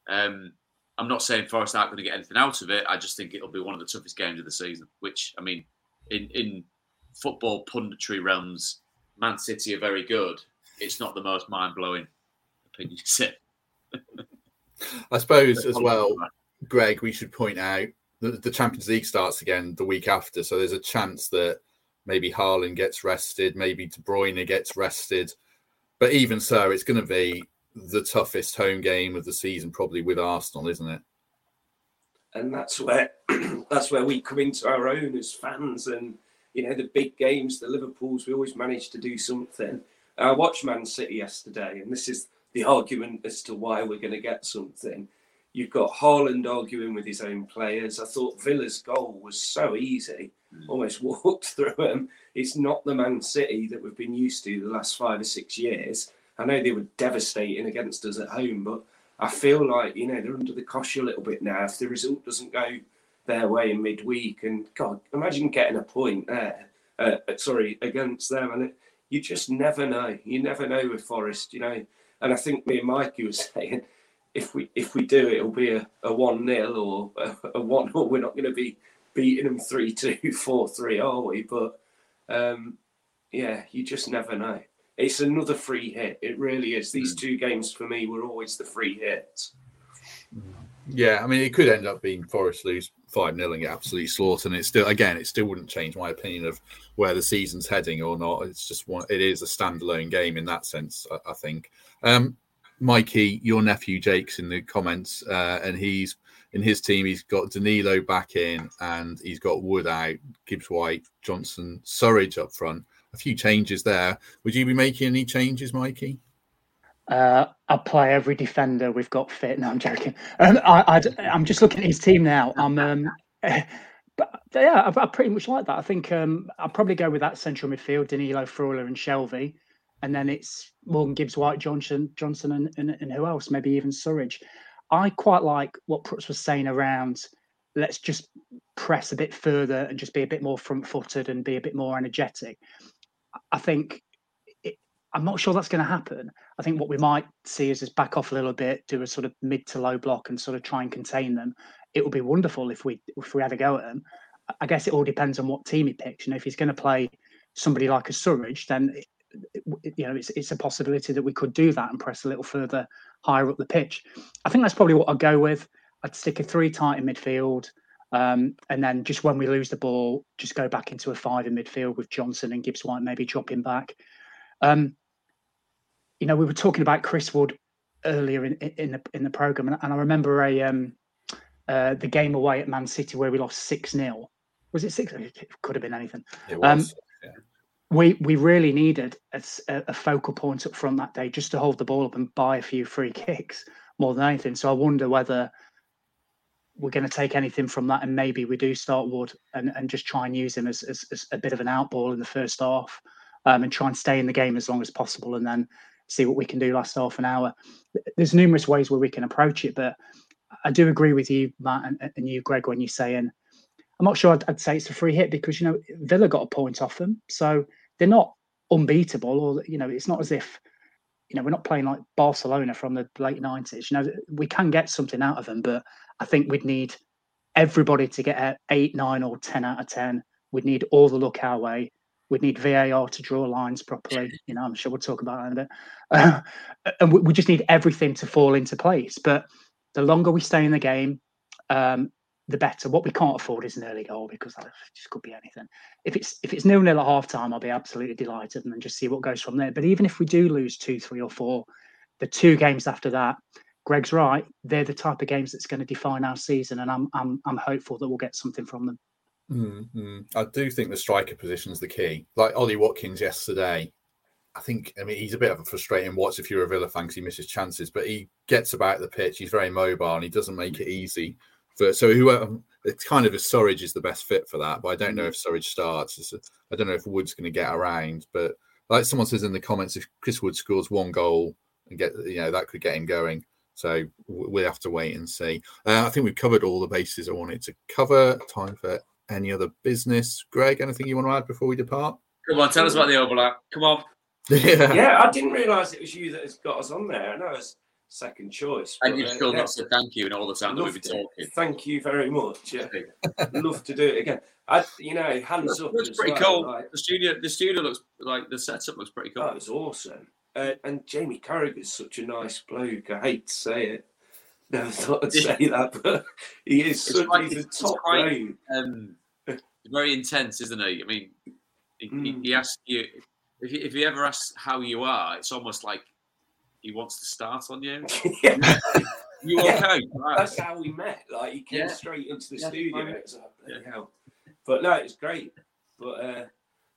Um, I'm not saying Forest aren't going to get anything out of it. I just think it'll be one of the toughest games of the season. Which I mean, in in football punditry realms, Man City are very good. It's not the most mind blowing opinion to say. I suppose as well, Greg, we should point out that the Champions League starts again the week after, so there's a chance that maybe Haaland gets rested, maybe De Bruyne gets rested. But even so, it's going to be the toughest home game of the season, probably with Arsenal, isn't it? And that's where that's where we come into our own as fans, and you know the big games, the Liverpool's. We always manage to do something. I watched Man City yesterday, and this is the argument as to why we're going to get something. You've got Haaland arguing with his own players. I thought Villa's goal was so easy, mm. almost walked through him. It's not the Man City that we've been used to the last five or six years. I know they were devastating against us at home, but I feel like, you know, they're under the cosh a little bit now. If the result doesn't go their way in midweek, and God, imagine getting a point there, uh, sorry, against them. And it, you just never know. You never know with Forest, you know. And I think me and Mikey were saying, if we if we do, it'll be a, a one 0 or a, a one 0 We're not going to be beating them 3 2, 4 3, are we? But um, yeah, you just never know. It's another free hit. It really is. These mm. two games for me were always the free hits. Yeah, I mean, it could end up being Forest lose 5 0 and get absolutely slaughtered. And it still, again, it still wouldn't change my opinion of where the season's heading or not. It's just one, it is a standalone game in that sense, I, I think. Um, Mikey, your nephew Jake's in the comments, uh, and he's in his team. He's got Danilo back in, and he's got Wood out, Gibbs White, Johnson, Surridge up front. A few changes there. Would you be making any changes, Mikey? Uh, I'll play every defender we've got fit. No, I'm joking. Um, I, am just looking at his team now. I'm, um, but yeah, I, I, pretty much like that. I think um, I'll probably go with that central midfield: Danilo, Freuler, and Shelvey and then it's Morgan Gibbs White, Johnson, Johnson, and, and, and who else? Maybe even Surridge. I quite like what Prutz was saying around let's just press a bit further and just be a bit more front footed and be a bit more energetic. I think I'm not sure that's going to happen. I think what we might see is just back off a little bit, do a sort of mid to low block and sort of try and contain them. It would be wonderful if we if we had a go at them. I guess it all depends on what team he picks. You know, if he's going to play somebody like a Surridge, then you know, it's, it's a possibility that we could do that and press a little further higher up the pitch. I think that's probably what I'd go with. I'd stick a three tight in midfield. Um, and then just when we lose the ball, just go back into a five in midfield with Johnson and Gibbs White maybe dropping back. Um, you know, we were talking about Chris Wood earlier in, in the in the program, and, and I remember a um, uh, the game away at Man City where we lost six 0 Was it six? It could have been anything. It was. Um, yeah we we really needed a, a, focal point up front that day just to hold the ball up and buy a few free kicks more than anything. So I wonder whether we're going to take anything from that and maybe we do start Wood and, and just try and use him as, as, as a bit of an outball in the first half um, and try and stay in the game as long as possible and then see what we can do last half an hour. There's numerous ways where we can approach it, but I do agree with you, Matt, and, and you, Greg, when you're saying I'm not sure I'd, I'd, say it's a free hit because you know Villa got a point off them, so they're not unbeatable, or you know it's not as if you know we're not playing like Barcelona from the late '90s. You know we can get something out of them, but I think we'd need everybody to get eight, nine, or ten out of ten. We'd need all the luck our way. We'd need VAR to draw lines properly. You know, I'm sure we'll talk about that in a bit. Uh, and we, we, just need everything to fall into place. But the longer we stay in the game, um, the better. What we can't afford is an early goal because that just could be anything. If it's if it's nil nil at half time, I'll be absolutely delighted and then just see what goes from there. But even if we do lose two, three, or four, the two games after that, Greg's right. They're the type of games that's going to define our season, and I'm I'm I'm hopeful that we'll get something from them. Mm-hmm. I do think the striker position is the key. Like Ollie Watkins yesterday, I think. I mean, he's a bit of a frustrating watch if you're a Villa fan because he misses chances, but he gets about the pitch. He's very mobile and he doesn't make it easy for so whoever it's kind of a Surridge is the best fit for that, but I don't know if Surridge starts. I don't know if Wood's going to get around, but like someone says in the comments, if Chris Wood scores one goal and get you know that could get him going. So we'll have to wait and see. Uh, I think we've covered all the bases I wanted to cover. Time for any other business. Greg, anything you want to add before we depart? Come on, tell us about the overlap. Come on. yeah, yeah I didn't realise it was you that has got us on there. I know it's second choice. And you've uh, still uh, not said thank you in all the time that we've been talking. Thank you very much. Yeah. love to do it again. I, you know, hands up. Looks pretty well, cool. Like, the studio, the studio looks like the setup looks pretty cool. That was awesome. Uh, and Jamie Carragher is such a nice bloke. I hate to say it. Never thought I'd say that, but he is such quite, he's a top quite, um, very intense, isn't he? I mean, he, mm. he asks you if, he if he ever asks how you are, it's almost like he wants to start on you. yeah. You okay? Right. That's how we met. Like he came yeah. straight into the yeah, studio. It's like, yeah. But no, it's great. But uh,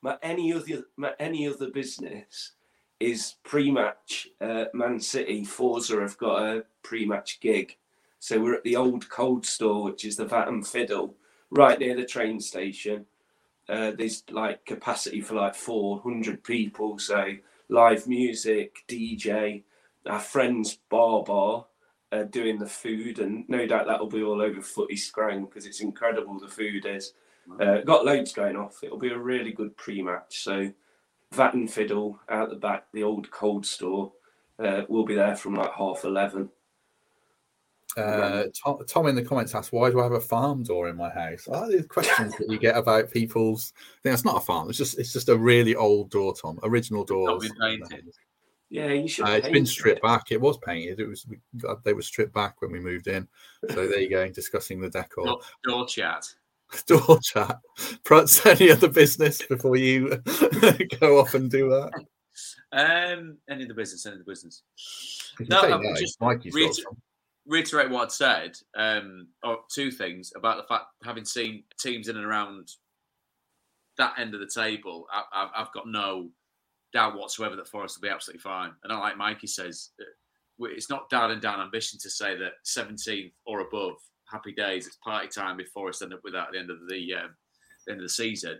my any other my any other business is pre-match. Uh, Man City Forza have got a pre-match gig, so we're at the old cold store, which is the Vat and Fiddle, right near the train station. Uh, there's like capacity for like 400 people, so live music, DJ our friends Bar Bar uh, doing the food, and no doubt that'll be all over Footy Scran because it's incredible the food is. Uh, got loads going off. It'll be a really good pre-match. So, Vat and Fiddle out the back, the old cold store. Uh, we'll be there from like half eleven. Uh, Tom, Tom, in the comments asked, "Why do I have a farm door in my house?" Oh, the questions that you get about people's. I think it's not a farm. It's just it's just a really old door, Tom. Original door. Yeah, you should. Uh, it's been stripped it. back. It was painted. It was they were stripped back when we moved in. So there you go, discussing the decor. Door, door chat. Door chat. Perhaps any other business before you go off and do that. Um, any of the business, any of the business. No, I no, just reiter- reiterate what I'd said. Um, or two things about the fact having seen teams in and around that end of the table. I, have got no doubt whatsoever that Forest will be absolutely fine. And like Mikey says, uh, it's not down and down ambition to say that 17th or above, happy days. It's party time if Forest end up with that at the end of the, um, the end of the season.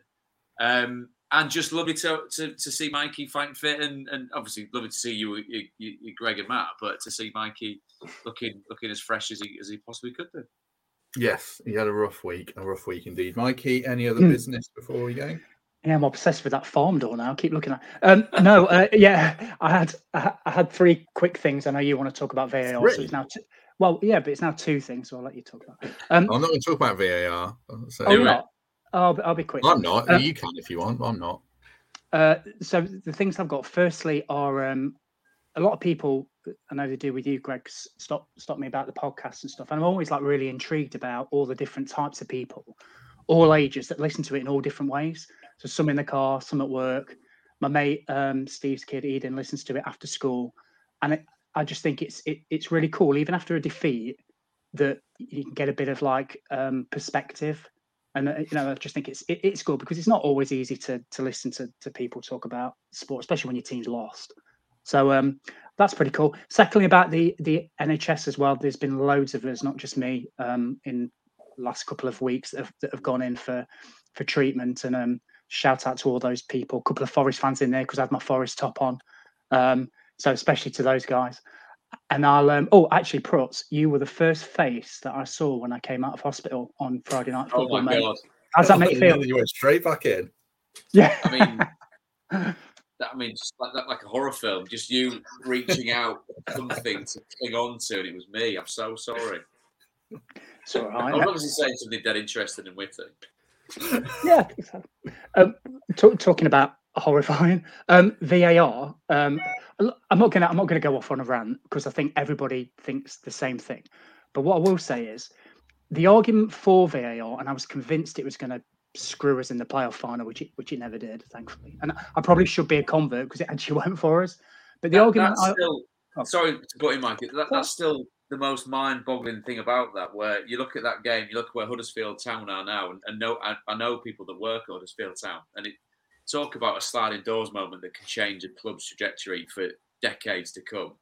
Um, and just lovely to, to, to see Mikey fighting fit, and, and obviously lovely to see you, you, you, Greg and Matt, but to see Mikey looking looking as fresh as he as he possibly could do. Yes, he had a rough week, a rough week indeed. Mikey, any other mm. business before we go? Yeah, I'm obsessed with that farm door now. I keep looking at. Um, no, uh, yeah, I had I had three quick things. I know you want to talk about VAR. Really? So it's now two, well, yeah, but it's now two things. So I'll let you talk about. It. Um, I'm not going to talk about VAR. So. Oh, not. I'll, I'll be quick. I'm not. Um, you can if you want. I'm not. Uh, so the things I've got, firstly, are um, a lot of people. I know they do with you, Greg. Stop, stop me about the podcast and stuff. And I'm always like really intrigued about all the different types of people, all ages that listen to it in all different ways. So some in the car, some at work. My mate um, Steve's kid Eden listens to it after school, and it, I just think it's it, it's really cool. Even after a defeat, that you can get a bit of like um, perspective, and uh, you know I just think it's it, it's good because it's not always easy to to listen to to people talk about sport, especially when your team's lost. So um, that's pretty cool. Secondly, about the the NHS as well, there's been loads of us, not just me, um, in last couple of weeks that have, that have gone in for for treatment, and um, shout out to all those people. A couple of Forest fans in there because I had my Forest top on. Um, So especially to those guys. And I'll um, oh actually Prutz, you were the first face that I saw when I came out of hospital on Friday night football. Oh my mate. god. How's that make you feel? You went straight back in. Yeah. I mean that I mean just like that like a horror film, just you reaching out something to cling on to and it was me. I'm so sorry. It's all right. I was obviously saying something dead interested in Whitty. yeah, I think so. Um, t- talking about horrifying. Um, VAR. Um, I'm not gonna I'm not gonna go off on a rant because I think everybody thinks the same thing. But what I will say is the argument for VAR, and I was convinced it was going to screw us in the playoff final, which it, which it never did, thankfully. And I probably should be a convert because it actually went for us. But the that, argument, I, still, oh. sorry to put in, Mike. That, that's still the most mind-boggling thing about that, where you look at that game, you look at where Huddersfield Town are now, and, and know I, I, know people that work at Huddersfield Town, and it talk about a sliding doors moment that can change a club's trajectory for decades to come.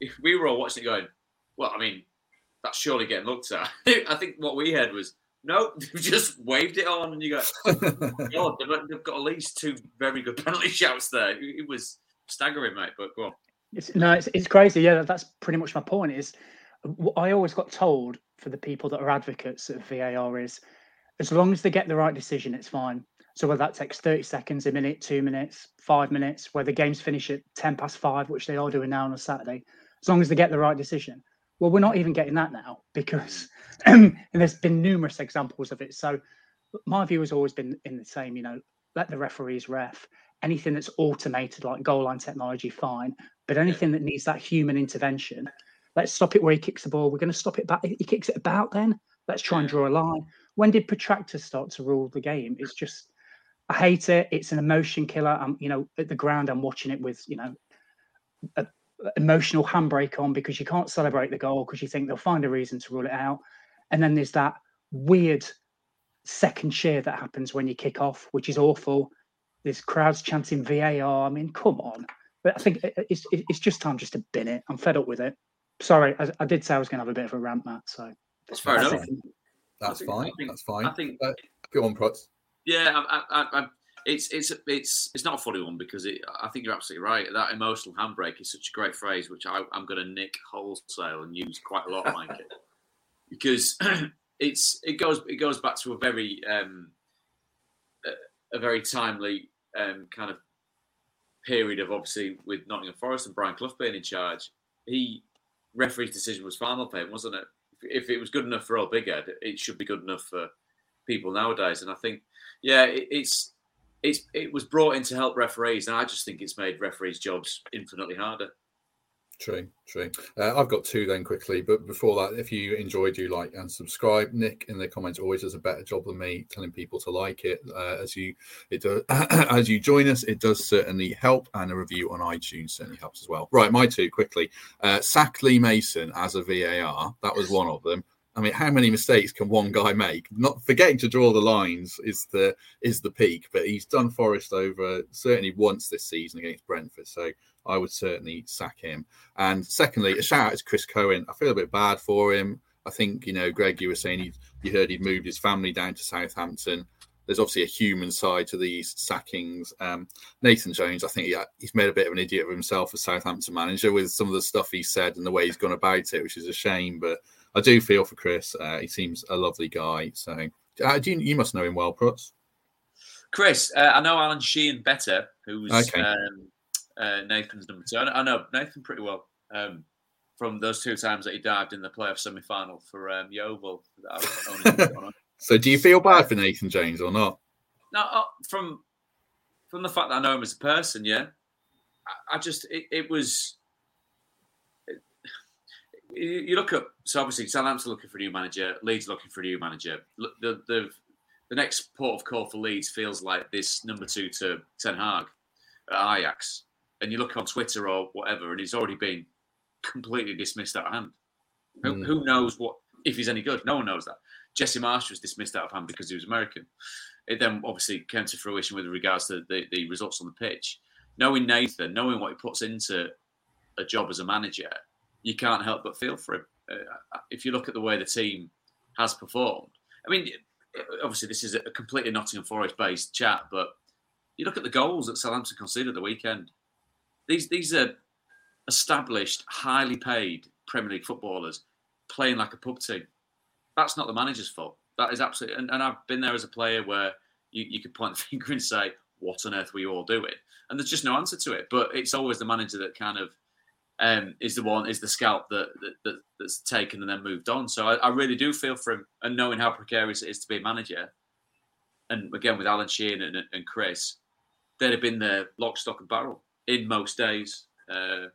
If we were all watching it going, well, I mean, that's surely getting looked at. I think what we had was, no, they just waved it on, and you go, God, they've got at least two very good penalty shouts there. It was staggering, mate. But go on. It's, no, it's, it's crazy. Yeah, that's pretty much my point. Is I always got told for the people that are advocates of VAR is as long as they get the right decision, it's fine. So whether that takes 30 seconds, a minute, two minutes, five minutes, where the games finish at 10 past five, which they are doing now on a Saturday, as long as they get the right decision. Well, we're not even getting that now because and there's been numerous examples of it. So my view has always been in the same, you know, let the referees ref. Anything that's automated like goal line technology, fine. But anything that needs that human intervention, Let's stop it where he kicks the ball. We're going to stop it back. He kicks it about then. Let's try and draw a line. When did protractors start to rule the game? It's just, I hate it. It's an emotion killer. I'm, you know, at the ground, I'm watching it with, you know, a, a emotional handbrake on because you can't celebrate the goal because you think they'll find a reason to rule it out. And then there's that weird second cheer that happens when you kick off, which is awful. There's crowds chanting VAR. I mean, come on. But I think it's it's just time just to bin it. I'm fed up with it sorry, I, I, did say I was going to have a bit of a rant, Matt. So that's fair enough. That's think, fine. Think, that's fine. I think. Uh, go on, Prutz. Yeah, I, I, it's it's it's it's not a funny one because it, I think you're absolutely right. That emotional handbrake is such a great phrase, which I, am going to nick wholesale and use quite a lot, like it, because it's it goes it goes back to a very um, a, very timely um, kind of period of obviously with Nottingham Forest and Brian Clough being in charge. He referee's decision was final for wasn't it? If it was good enough for Old Big 'Ead, it should be good enough for people nowadays. And I think, yeah, it's it's it was brought in to help referees, and I just think it's made referees' jobs infinitely harder. True, true. Uh, I've got two then quickly, but before that, if you enjoyed, do like and subscribe. Nick in the comments always does a better job than me telling people to like it. Uh, as you it does, as you join us, it does certainly help, and a review on iTunes certainly helps as well. Right, my two quickly. Uh, sack Lee Mason as a VAR. That was one of them. I mean, how many mistakes can one guy make? Not forgetting to draw the lines is the is the peak, but he's done Forest over certainly once this season against Brentford. So I would certainly sack him. And secondly, a shout out to Chris Cohen. I feel a bit bad for him. I think, you know, Greg, you were saying he, you heard he'd moved his family down to Southampton. There's obviously a human side to these sackings. Um, Nathan Jones, I think he, he's made a bit of an idiot of himself as Southampton manager with some of the stuff he said and the way he's gone about it, which is a shame. But I do feel for Chris. Uh, he seems a lovely guy. So uh, you, you, must know him well, Prutz. Chris, uh, I know Alan Sheehan better, who's okay. um, uh, Nathan's number two. I, I, know Nathan pretty well um, from those two times that he dived in the playoff semi final for um, Yeovil. so, do you feel bad for Nathan James or not? No, uh, from from the fact that I know him as a person, yeah. I, I just it, it was. You look at so obviously Southampton looking for a new manager, Leeds looking for a new manager. The the the next port of call for Leeds feels like this number two to Ten Hag at Ajax and you look on Twitter or whatever, and he's already been completely dismissed out of hand. Mm. Who, who, knows what if he's any good? No one knows that. Jesse Marsch was dismissed out of hand because he was American. It then obviously came to fruition with regards to the, the results on the pitch. Knowing Nathan, knowing what he puts into a job as a manager, you can't help but feel for him. Uh, if you look at the way the team has performed, I mean, obviously this is a completely Nottingham Forest based chat, but you look at the goals that Southampton conceded the weekend these these are established, highly paid Premier League footballers playing like a pub team. That's not the manager's fault. That is absolutely, and, and I've been there as a player where you, you could point the finger and say, "What on earth were you all doing?" And there's just no answer to it. But it's always the manager that kind of um, is the one, is the scalp that, that, that, that's taken and then moved on. So I, I, really do feel for him, and knowing how precarious it is to be a manager, and again with Alan Sheehan and, and Chris, they'd have been there lock, stock, and barrel in most days. Uh,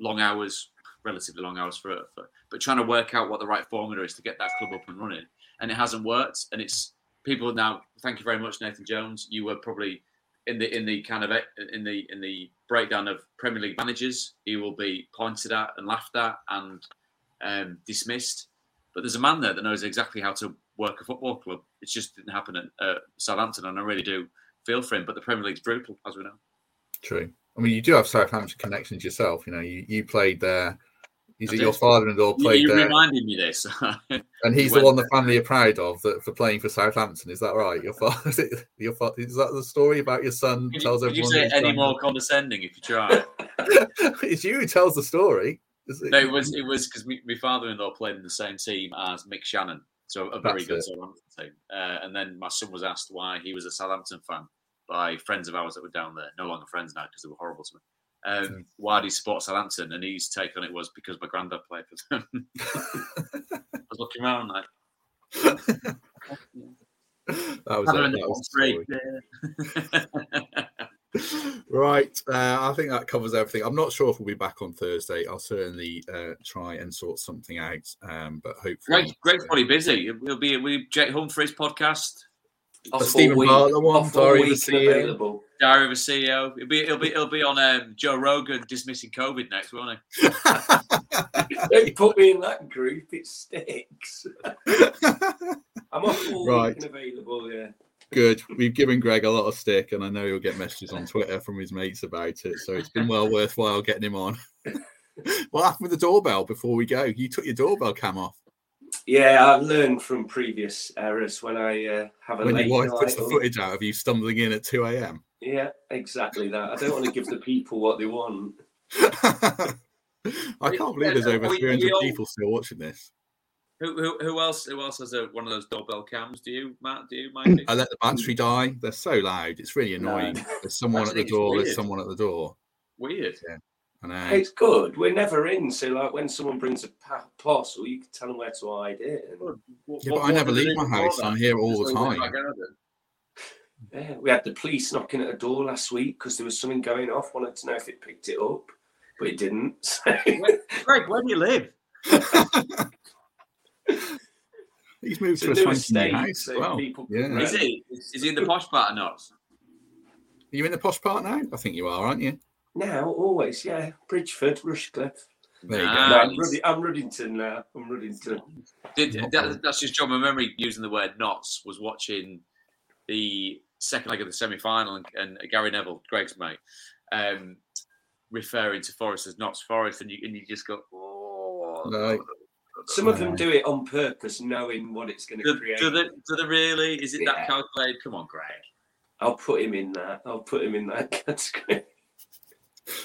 long hours, relatively long hours for, for, but trying to work out what the right formula is to get that club up and running, and it hasn't worked. And it's people now. Thank you very much, Nathan Jones. You were probably in the in the kind of in the in the breakdown of Premier League managers. He will be pointed at and laughed at and um, dismissed. But there's a man there that knows exactly how to work a football club. It just didn't happen at uh, Southampton, and I really do feel for him. But the Premier League's brutal, as we know. True. I mean, you do have Southampton connections yourself. You know, you, you played there. Is it your father-in-law played you, you there? reminded me this. and he's the one the family are proud of that, for playing for Southampton. Is that right? Your father, is, it, your father, is that the story about your son can tells you, everyone? Can you say any more condescending if you try? it's you who tells the story. It? No, it was it was because my father-in-law played in the same team as Mick Channon, so a very That's good it. Southampton team. Uh, and then my son was asked why he was a Southampton fan by friends of ours that were down there, no longer friends now because they were horrible to me um, why do you support Southampton? And his take on it was because my granddad played for them. I was looking around like. that was, it, that was right. Uh, I think that covers everything. I'm not sure if we'll be back on Thursday. I'll certainly uh, try and sort something out. Um, but hopefully, Greg, Greg's probably busy. We'll be with Jake Humphrey's podcast. Steven Bartlett one, Diary of Available. Diary of a CEO. It'll be it'll be it'll be on um, Joe Rogan dismissing COVID next, won't it? Don't put me in that group. It sticks. I'm off all right. week available. Yeah. Good. We've given Greg a lot of stick, and I know he'll get messages on Twitter from his mates about it. So it's been well worthwhile getting him on. what happened with the doorbell before we go? You took your doorbell cam off. Yeah, I've learned from previous errors when I uh, have a when late your wife puts the footage out of you stumbling in at two a.m. Yeah, exactly that. I don't want to give the people what they want. I can't believe there's over 300 people still watching this. Who, who, who else? Who else has a, one of those doorbell cams? Do you, Matt? Do you, Mike? I let the battery die. They're so loud. It's really annoying. No. There's someone at the door. There's someone at the door. Weird. Yeah. It's good. We're never in, so like when someone brings a parcel, you can tell them where to hide it. And... yeah, but I never leave my house. I'm here all the time. Yeah, we had the police knocking at a door last week because there was something going off. Wanted to know if it picked it up, but it didn't. So... Greg, where do you live? He's moved to a swanky new house. So well. yeah. Is he? Is he in the posh part or not? Are you in the posh part now? I think you are, aren't you? Now, always, yeah. Bridgford, Rushcliffe. There you go. No, I'm, Rud- I'm Ruddington now. I'm Ruddington. Did, that, that's just John. My memory using the word knots was watching the second leg of the semi final and, and, Gary Neville, Greg's mate, um, referring to Forest as Notts Forest, and you, and you just go, oh. No. Some of them do it on purpose, knowing what it's going to create. Do they, do they really? Is it yeah. that calculated? Come on, Greg. I'll put him in that. I'll put him in that category.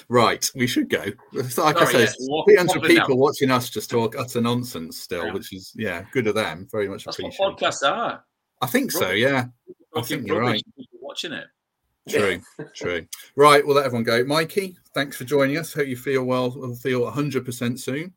Right, we should go. Like Sorry, I said, yeah. 300 people watching us just talk utter nonsense still, yeah. which is, yeah, good of them. Very much That's appreciated. what podcasts are. I think so, yeah. I think you're right. Watching it. True, true. Right, we'll let everyone go. Mikey, thanks for joining us. Hope you feel well, and feel 100% soon.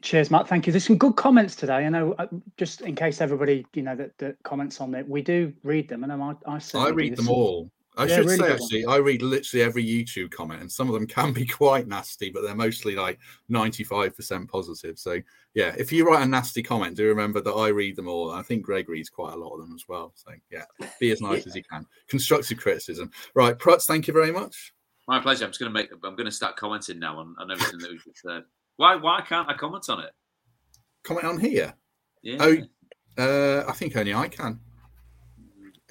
Cheers, Matt. Thank you. There's some good comments today. I know, uh, just in case everybody, you know, that, that comments on it, we do read them, and I, I, I read them all. I yeah, should really say actually, one. I read literally every YouTube comment, and some of them can be quite nasty, but they're mostly like 95% positive. So yeah, if you write a nasty comment, do remember that I read them all. I think Greg reads quite a lot of them as well. So yeah, be as nice as you can. Constructive criticism. Right, Prutz, thank you very much. My pleasure. I'm just going to make. I'm going to start commenting now on, on everything that we've said. Why? Why can't I comment on it? Comment on here? Yeah. Oh, uh, I think only I can.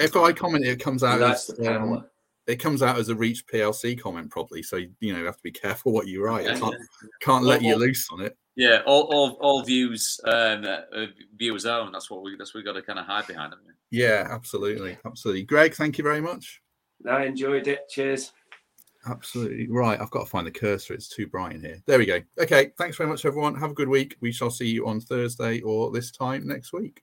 If I comment, it comes out as um, it comes out as a Reach PLC comment, probably. So you know, you have to be careful what you write. I can't can't let all, you loose on it. Yeah, all all, all views um, uh, viewers own. That's what we that's what we got to kind of hide behind them. Yeah, absolutely, absolutely. Greg, thank you very much. I enjoyed it. Cheers. Absolutely right. I've got to find the cursor. It's too bright in here. There we go. Okay. Thanks very much, everyone. Have a good week. We shall see you on Thursday or this time next week.